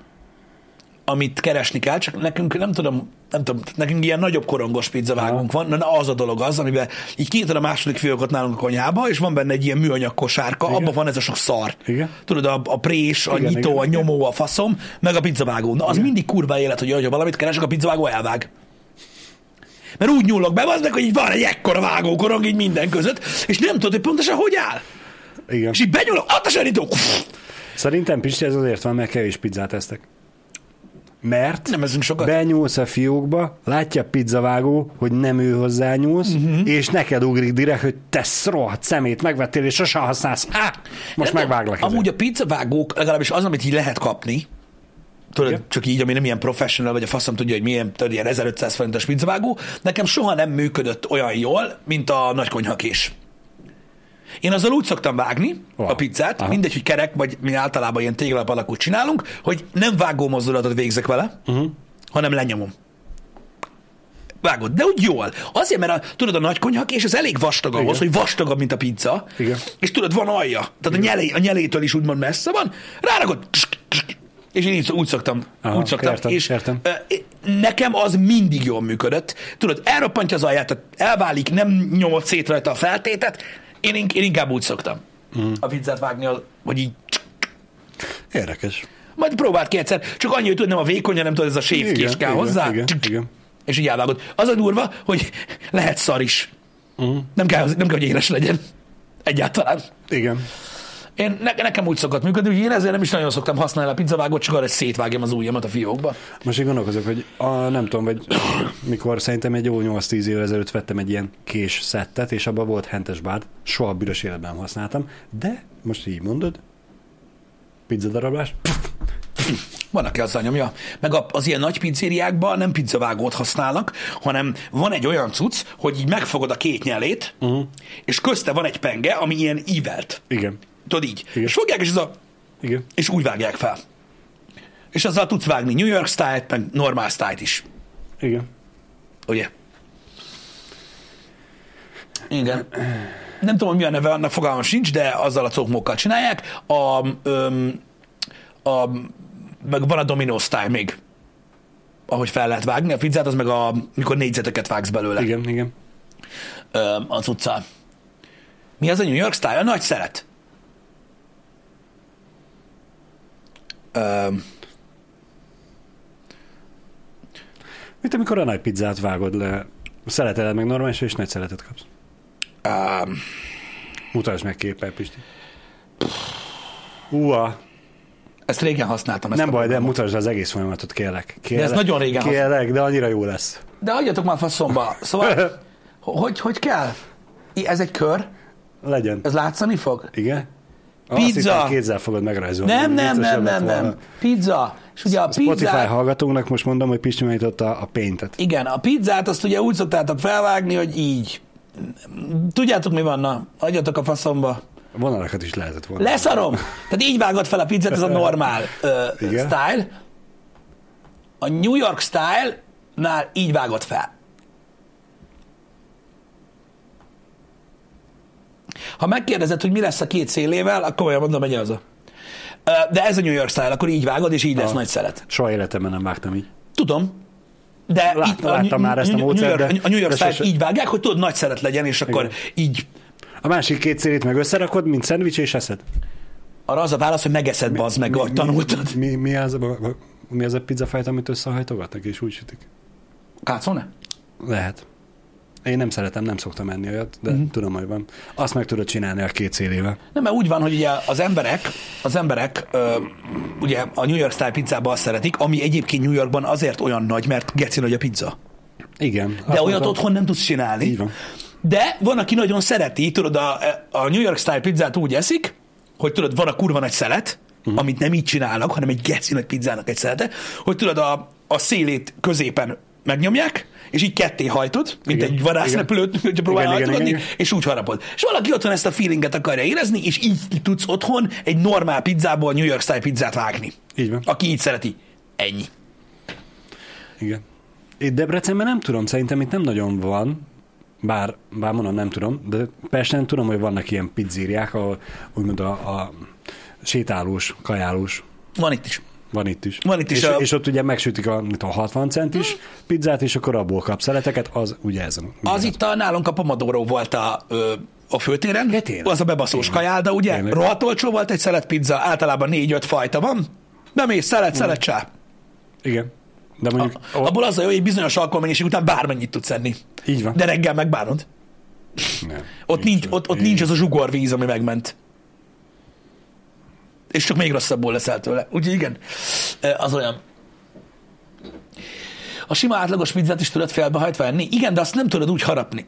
amit keresni kell, csak nekünk nem tudom, nem tudom, nekünk ilyen nagyobb korongos pizzavágónk van, na, az a dolog az, amiben így kinyitod a második fiókot nálunk a konyhába, és van benne egy ilyen műanyag kosárka,
Igen.
abban van ez a sok szar.
Igen.
Tudod, a, a prés, a
Igen,
nyitó,
igen,
a
igen.
nyomó, a faszom, meg a pizzavágó. Na, az mindig kurva élet, hogy ha valamit keresek, a pizzavágó elvág. Mert úgy nyúlok be, az meg, hogy így van egy ekkora vágókorong így minden között, és nem tudod, hogy pontosan hogy áll.
igen.
És így benyúlok, ott a sörító.
Szerintem Pisti ez azért van, mert kevés pizzát esztek. Mert
Nem ezünk sokat.
benyúlsz a fiókba, látja a pizzavágó, hogy nem ő hozzányúlsz, uh-huh. és neked ugrik direkt, hogy te rohadt szemét megvettél, és sosem használsz. Há, most
Nem,
megváglak.
Amúgy
ezért.
a pizzavágók, legalábbis az, amit így lehet kapni, tudod,
Igen.
csak így, ami nem ilyen professional, vagy a faszom tudja, hogy milyen, tudod, ilyen 1500 forintos pizzavágó, nekem soha nem működött olyan jól, mint a nagy konyhakés. Én azzal úgy szoktam vágni
Wow.
a pizzát,
Aha.
mindegy, hogy kerek, vagy mi általában ilyen téglalap alakút csinálunk, hogy nem vágó mozdulatot végzek vele, uh-huh. hanem lenyomom. Vágod, de úgy jól. Azért, mert a, tudod, a nagy konyhak, és ez elég vastag ahhoz,
Igen.
hogy vastagabb, mint a pizza.
Igen.
És tudod, van alja. Tehát a, nyelé, a nyelétől is úgymond messze van. Ráragod, és én így, úgy szoktam.
Aha,
úgy szoktam.
értem,
és
értem.
nekem az mindig jól működött. Tudod, elroppantja az alját, elválik, nem nyomod szét rajta a feltétet. Én, én inkább úgy szoktam
Mhm.
a pizzát vágni, a- hogy így
Érdekes.
majd próbáld ki egyszer, csak annyi, hogy tudod, nem a vékony, hanem tudod, ez a séfkés kell hozzá.
Igen, igen.
És így elvágod. Az a durva, hogy lehet szar is.
Mhm.
Nem, kell, nem kell, hogy éles legyen. Egyáltalán.
Igen.
Én, ne, nekem úgy szokott működni, hogy én ezért nem is nagyon szoktam használni a pizzavágót, csak arra, szétvágjam az ujjamat a fiókba.
Most így gondolkozok, hogy a, nem tudom, vagy mikor szerintem egy jó 8-10 évvel ezelőtt vettem egy ilyen kés szettet, és abban volt hentes bád, soha büdös életben nem használtam, de most így mondod, pizzadarablás,
Van, aki azzal nyomja. Meg az ilyen nagy pizzériákban nem pizzavágót használnak, hanem van egy olyan cucc, hogy így megfogod a két nyelét, uh-huh. és közte van egy penge, ami ilyen ívelt.
igen,
Tudod így.
Igen.
És fogják, és, ez a,
igen,
és úgy vágják fel. És azzal tudsz vágni New York style meg normál style is.
igen.
Ugye? Igen. Nem tudom, mi a neve, annak fogalmam sincs, de azzal a cokmókkal csinálják. A, öm, a, meg van a Domino style még, ahogy fel lehet vágni. A pizzát az meg a, mikor négyzeteket vágsz belőle
Igen, igen.
öm, az utcán. Mi az a New York style? A nagy szeret. Öm,
Mint amikor a nagy pizzát vágod le, szereteled meg normális, és nagy szeretet kapsz.
öm,
Mutasd meg képpel, Pisti. Ua,
ezt régen használtam. Ezt
nem baj, de mutasd az egész folyamatot, kérlek. kérlek
ez nagyon régen
Kérlek, de annyira jó lesz.
De adjatok már faszomba. Szóval, hogy, hogy kell? Ez egy kör?
Legyen.
Ez látszani fog?
Igen?
Pizza.
Azt kézzel fogod megrajzolni.
Nem, nem, nem, nem, nem. Pizza. És ugye a
Spotify
pizzát...
hallgatóknak most mondom, hogy Pisti megnyitotta a paintet.
Igen, a pizzát azt ugye úgy szoktátok felvágni, hogy így. Tudjátok mi van? Na, adjatok a faszomba.
Vonalakat is lehetett volna.
Leszarom! Tehát így vágod fel a pizzát, ez a normál ö,
Igen.
style. A New York style-nál így vágod fel. Ha megkérdezed, hogy mi lesz a két szélével, akkor olyan mondom, hogy az a. De ez a New York style, akkor így vágod, és így lesz
Ah.
nagy szeret.
Soha életemben nem vágtam így.
Tudom. De
Lát-
így,
láttam már ezt a módszert,
New York, a New York style
sose-
így vágják, hogy tudod, nagy szeret legyen, és akkor
Igen.
így
A másik két szélét meg összerakod, mint szendvics, és eszed.
arra az a válasz, hogy megeszed, bazd meg, ahogy tanultad.
Mi, mi, az, a, mi az a pizzafajta, amit összehajtogatnak, és úgy sütik?
Kácone?
Lehet. Én nem szeretem, nem szoktam enni olyat, de
Mhm.
mm-hmm. tudom, hogy van. Azt meg tudod csinálni a két szélével.
Nem, mert úgy van, hogy ugye az emberek, az emberek ö, ugye a New York style pizzában azt szeretik, ami egyébként New Yorkban azért olyan nagy, mert geci nagy a pizza.
Igen.
De olyat
mondtam,
otthon nem tudsz csinálni.
Így van.
De van, aki nagyon szereti, tudod, a, a New York style pizzát úgy eszik, hogy tudod, van a kurva nagy szelet, uh-huh. amit nem így csinálnak, hanem egy geci nagy pizzának egy szelete, hogy tudod, a, a szélét középen megnyomják, és így ketté hajtod, mint
Igen.
egy varázslepülőt, hogyha próbál
igen,
hajtogatni,
igen, igen.
és úgy harapod. És valaki otthon ezt a feelinget akarja érezni, és így tudsz otthon egy normál pizzából New York style pizzát vágni.
Így van.
Aki így szereti. Ennyi.
Igen. Itt Debrecenben nem tudom, szerintem itt nem nagyon van, bár, bár mondom, nem tudom, de Pesten tudom, hogy vannak ilyen pizzériák, ahol úgymond a, a sétálós, kajálós
Van itt is.
Van itt is.
Van itt is
és,
a-
és ott ugye megsütik a, a 60 centis pizzát, és akkor abból kap szeleteket, az ugye ez.
Az itt a, nálunk a Pomodoro volt a, ö, a főtéren,
Ja, tényleg.
az a bebaszós kajálda, ugye?
Tényleg.
Rohadt olcsó volt egy szelet pizza, általában négy-öt fajta van. Bemész, szelet, szelet, csá.
Igen. De mondjuk...
A, abból az a jó, hogy egy bizonyos alkoholmennyiség után bármennyit tudsz enni.
Így van.
De reggel megbánod.
nem,
Ott nincs, ott, ott nincs az a zsugorvíz, ami megment. És csak még rosszabbul leszel tőle. Úgyhogy igen, az olyan. A sima átlagos pizzát is tudod félbehajtva enni? Igen, de azt nem tudod úgy harapni,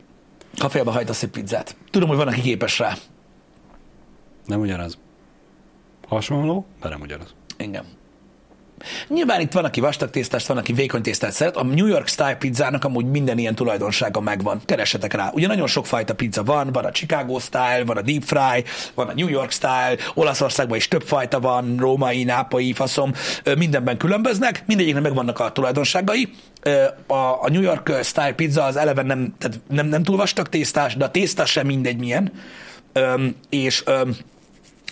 ha félbehajtasz egy pizzát. Tudom, hogy van, aki képes rá.
Nem ugyanaz. Hasonló, de nem ugyanaz.
Igen. Nyilván itt van, aki vastag tésztást, van, aki vékony tésztát szeret. A New York Style pizzának amúgy minden ilyen tulajdonsága megvan. Keresetek rá. Ugye nagyon sok fajta pizza van, van a Chicago Style, van a Deep Fry, van a New York Style, Olaszországban is több fajta van, római, nápai, faszom, mindenben különböznek, mindegyiknek megvannak a tulajdonságai. A, New York Style pizza az eleve nem, tehát nem, nem túl vastag tésztás, de a tészta sem mindegy milyen. És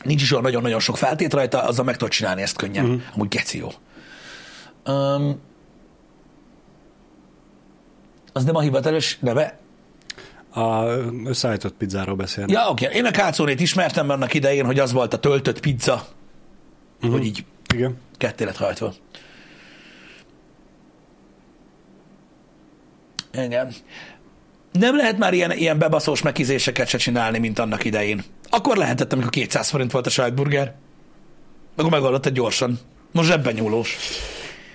nincs is olyan nagyon-nagyon sok feltét rajta, azzal meg tudod csinálni ezt könnyen. Uh-huh. Amúgy geci jó. Um, az nem a hivatalos neve?
A összeállított pizzáról beszélni.
Ja, oké. Én a kácónét ismertem annak idején, hogy az volt a töltött pizza, uh-huh. hogy így
Igen.
ketté lett hajtva. Igen. Nem lehet már ilyen, ilyen bebaszós megizéseket se csinálni, mint annak idején. Akkor lehetett, amikor 200 forint volt a sajtburger. Akkor megoldottad gyorsan. Most zsebben nyúlós.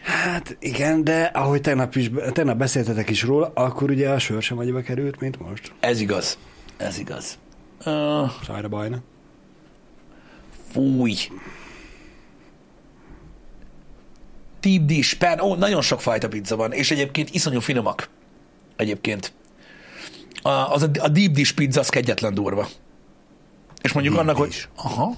Hát igen, de ahogy tegnap, is, tegnap beszéltetek is róla, akkor ugye a sör sem annyiba került, mint most.
Ez igaz. Ez igaz. Uh,
Sajra bajna.
fúj. Deep dish, pen, ó, nagyon sok fajta pizza van, és egyébként iszonyú finomak. Egyébként. A, az a, a deep dish pizza az kegyetlen durva. És mondjuk
Deep
annak,
dish.
hogy... Aha.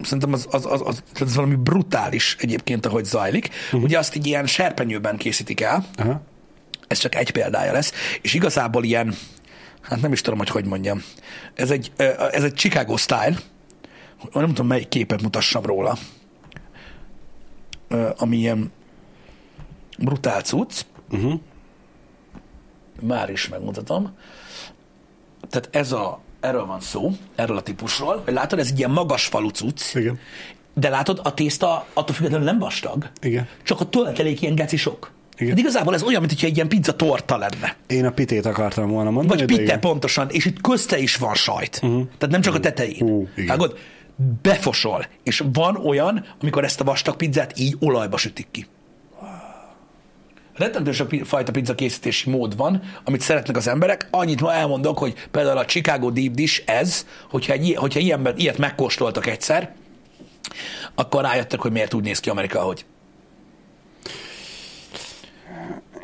Szerintem az, az, az, az, az valami brutális egyébként, ahogy zajlik. Uh-huh. Ugye azt így ilyen serpenyőben készítik el,
Aha.
ez csak egy példája lesz, és igazából ilyen, hát nem is tudom, hogy hogy mondjam, ez egy, ez egy Chicago style, nem tudom, melyik képet mutassam róla, ami ilyen brutál cucc,
Uh-huh.
Már is megmutatom. Tehát ez a, erről van szó, erről a típusról, hogy látod, ez egy ilyen magas falu cucc,
Igen.
de látod, a tészta attól függetlenül nem vastag,
Igen.
csak a töltelék ilyen geci sok.
Igen.
Hát igazából ez olyan, mintha egy ilyen pizza torta lenne.
Én a pitét akartam volna mondani.
Vagy
igen.
pontosan, és itt közte is van sajt. Uh-huh. Tehát nem csak a tetején.
Igen.
Vágod? Befosol. És van olyan, amikor ezt a vastag pizzát így olajba sütik ki. Rettentő sok fajta pizza készítési mód van, amit szeretnek az emberek. Annyit ma elmondok, hogy például a Chicago Deep Dish ez, hogyha, egy, ilyen- hogyha ilyenben, ilyet megkóstoltak egyszer, akkor rájöttek, hogy miért úgy néz ki Amerika, ahogy.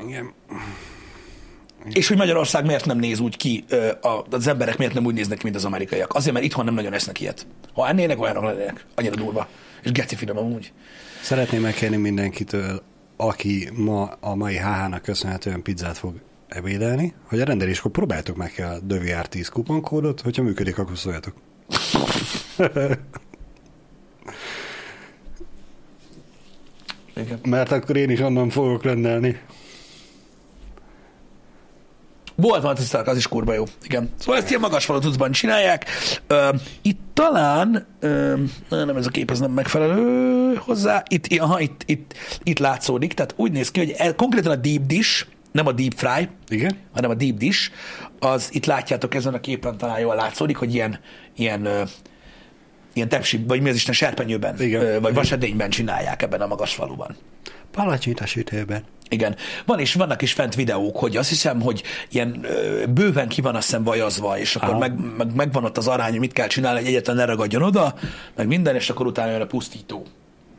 Igen.
És hogy Magyarország miért nem néz úgy ki, az emberek miért nem úgy néznek mint az amerikaiak. Azért, mert itthon nem nagyon esznek ilyet. Ha ennének, olyanok lennének. Annyira durva. És geci finom amúgy.
Szeretném megkérni mindenkitől, aki ma a mai HH-nak köszönhetően pizzát fog ebédelni, hogy a rendeléskor próbáljátok meg a DVR 10 kuponkódot, hogyha működik, akkor szóljatok.
Igen.
Mert akkor én is onnan fogok rendelni.
Volt van tisztelek, az is kurva jó. Igen. Szóval ezt ilyen magas falu csinálják. Ö, itt talán, ö, nem ez a kép, ez nem megfelelő hozzá. Itt, aha, itt, itt, itt látszódik. Tehát úgy néz ki, hogy el, konkrétan a deep dish, nem a deep fry,
Igen?
hanem a deep dish, az itt látjátok ezen a képen talán jól látszódik, hogy ilyen, ilyen, ilyen tepsi, vagy mi az Isten serpenyőben,
Igen.
vagy vasedényben csinálják ebben a magas faluban.
Palacsint a sütőben.
Igen. Van és vannak is fent videók, hogy azt hiszem, hogy ilyen ö, bőven ki van azt hiszem vajazva, és akkor
Aha.
meg, meg, megvan ott az arány, hogy mit kell csinálni, hogy egyetlen ne ragadjon oda, meg minden, és akkor utána jön a pusztító.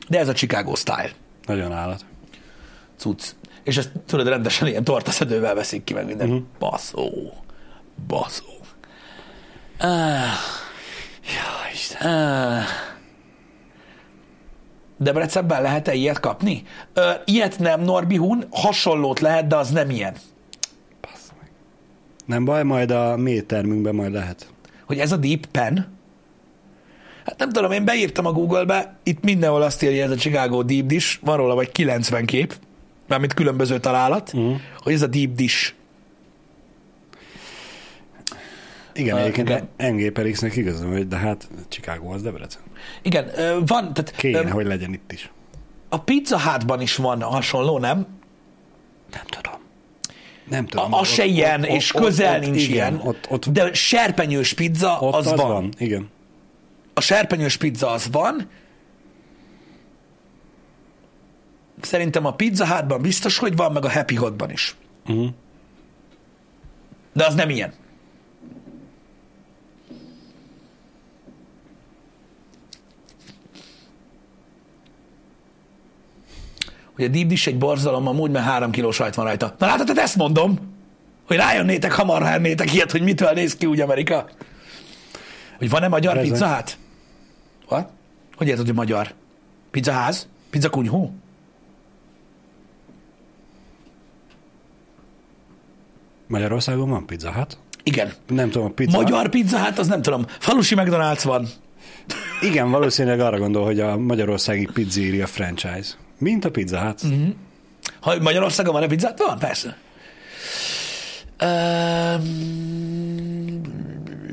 De ez a Chicago style
Nagyon állat.
cucc. És ezt tudod, rendesen ilyen tortaszedővel veszik ki, meg minden. Uh-huh. Baszó. Baszó. Ah.
Ja, Isten.
Ah. Debrecenben lehet-e ilyet kapni? Ö, ilyet nem, Norbi Hun, hasonlót lehet, de az nem ilyen.
Nem baj, majd a mi termünkben majd lehet.
hogy ez a Deep Pen, hát nem tudom, én beírtam a Google-be, itt mindenhol azt írja, ez a Chicago Deep Dish, van róla vagy 90 kép, mármint különböző találat, uh-huh. hogy ez a Deep Dish.
Igen,
Ah,
egyébként
igen.
a MG per X-nek igazam, hogy de hát Chicago az Debrecen.
Igen, van, tehát
Kéne,
ö,
hogy legyen itt is.
a Pizza Hutban is van hasonló, nem?
Nem tudom. Nem
A,
tudom.
az se ilyen, és közel
ott,
nincs
igen,
ilyen,
Ott, ott,
de serpenyős pizza
ott
az,
az,
van.
van. Igen.
A serpenyős pizza az van. Szerintem a Pizza Hutban biztos, hogy van, meg a Happy Hotban is.
Uh-huh.
De az nem ilyen. Hogy a deep dish egy borzalom, amúgy mert három kiló sajt van rajta. Na látod, ezt mondom, hogy rájönnétek hamar, ha ennétek ilyet, hogy mitől néz ki úgy Amerika. Hogy van-e magyar
Persze.
pizza hát? What? Hogy érted, hogy magyar? Pizzaház? Pizzakunyhó?
Magyarországon van pizza hát?
Igen.
Nem tudom, a pizza
Magyar pizza hát, az nem tudom. Falusi McDonald's van.
Igen, valószínűleg arra gondol, hogy a magyarországi pizzeria franchise. Mint a Pizza Hut.
Mhm.
Mm-hmm.
Ha Magyarországon van-e pizzát? Van, persze. Um,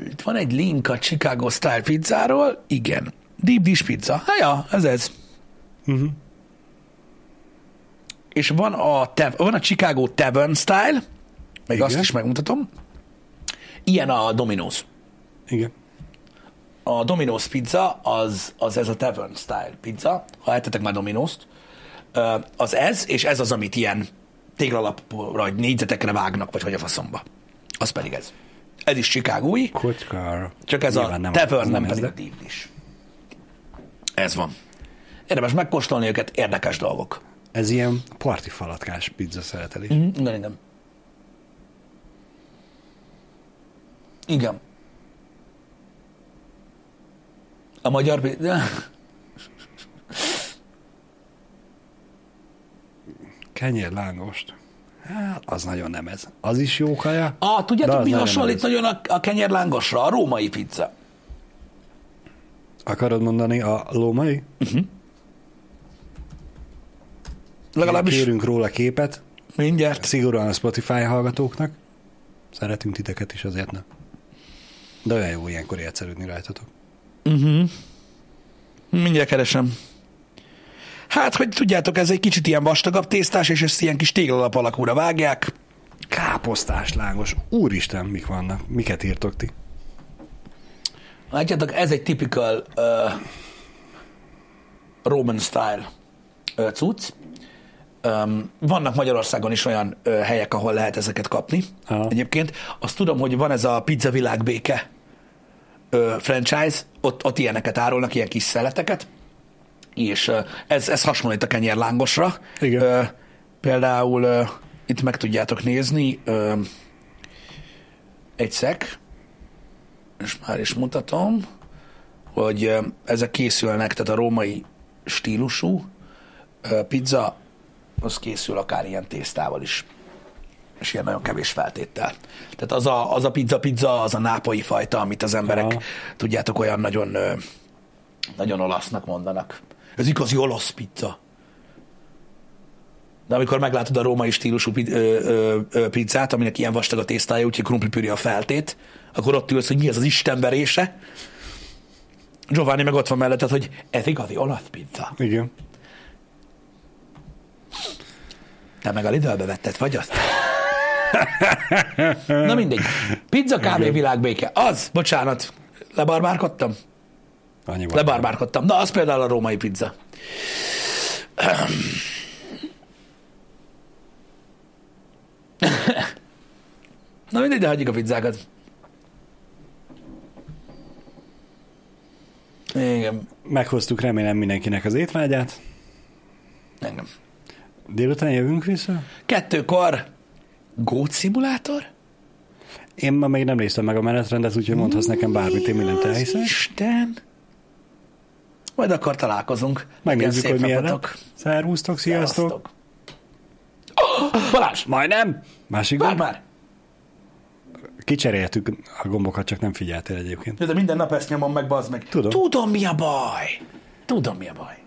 itt van egy link a Chicago Style pizzáról. Igen. Deep dish pizza. Hát ja, ez ez.
Uh-huh.
És van a, tev- van a Chicago Tavern Style. Még
Igen.
azt is megmutatom. Ilyen a Domino's.
Igen.
A Domino's pizza az, az ez a Tavern Style pizza. Ha ettetek már Domino's-t, az ez, és ez az, amit ilyen téglalapra, vagy négyzetekre vágnak, vagy hogy a faszomba. Az pedig ez. Ez is Chicagói,
Kocskár.
csak ez
Nyilván
a
nem
Tavern, nem pedig Dish. Ez van. Érdemes megkóstolni őket, érdekes dolgok.
Ez ilyen parti falatkás pizza szeretelés.
Mm, igen, igen. Igen. A magyar pizza...
Kenyér lángost. Hát, az nagyon nem ez. Az is jó kaja.
Ah, tudjátok,
az
mi hasonlít nagyon a, a kenyérlángosra? A római pizza.
Akarod mondani a lómai?
Legalábbis
Kérünk róla képet,
mindjárt.
szigorúan a Spotify hallgatóknak. Szeretünk titeket is, azért nem. De olyan jó ilyenkor értszerűdni rajtatok.
Mindjárt keresem. Hát, hogy tudjátok, ez egy kicsit ilyen vastagabb tésztás, és ezt ilyen kis téglalap alakúra vágják.
Káposztás lángos. Úristen, mik vannak? Miket írtok ti?
Látjátok, ez egy typical uh, Roman style uh, cucc. Um, vannak Magyarországon is olyan uh, helyek, ahol lehet ezeket kapni.
Aha.
Egyébként azt tudom, hogy van ez a Pizza Világ Béke uh, franchise, ott, ott ilyeneket árulnak, ilyen kis szeleteket, és ez, ez hasonlít a kenyérlángosra.
Igen.
Például itt meg tudjátok nézni egy szek, és már is mutatom, hogy ezek készülnek, tehát a római stílusú pizza, az készül akár ilyen tésztával is. És ilyen nagyon kevés feltéttel. Tehát az a, az a pizza pizza, az a nápolyi fajta, amit az emberek,
Aha.
tudjátok, olyan nagyon, nagyon olasznak mondanak. Ez igazi olasz pizza. De amikor meglátod a római stílusú pizzát, aminek ilyen vastag a tésztája, úgyhogy krumplipüri a feltét, akkor ott ülsz, hogy mi ez az istenverése. Giovanni meg ott van melletted, hogy ez igazi olasz pizza.
Igen.
Te meg a Lidlbe vetted, vagy azt? Na mindegy. Pizza, kávé, világbéke. Az, bocsánat, lebarbárkodtam?
Annyi van.
Lebarbárkodtam. Na, az például a római pizza. Na mindegy, de hagyjuk a pizzákat. Igen,
Meghoztuk remélem mindenkinek az étvágyát.
engem.
Délután jövünk vissza?
Kettőkor Goat Simulator?
Én ma még nem néztem meg a menetrendet, úgyhogy mondhatsz nekem bármit, én mindent elhiszek.
Isten! Majd akkor találkozunk.
Megnézzük, hogy milyen.
napotok.
Szervusztok, sziasztok!
Sziasztok! Oh, Balázs!
Majdnem! Másik
Várj már!
Kicseréltük a gombokat, csak nem figyeltél egyébként.
De minden nap ezt nyomom meg, bazd meg.
Tudom.
Tudom, mi a baj. Tudom, mi a baj.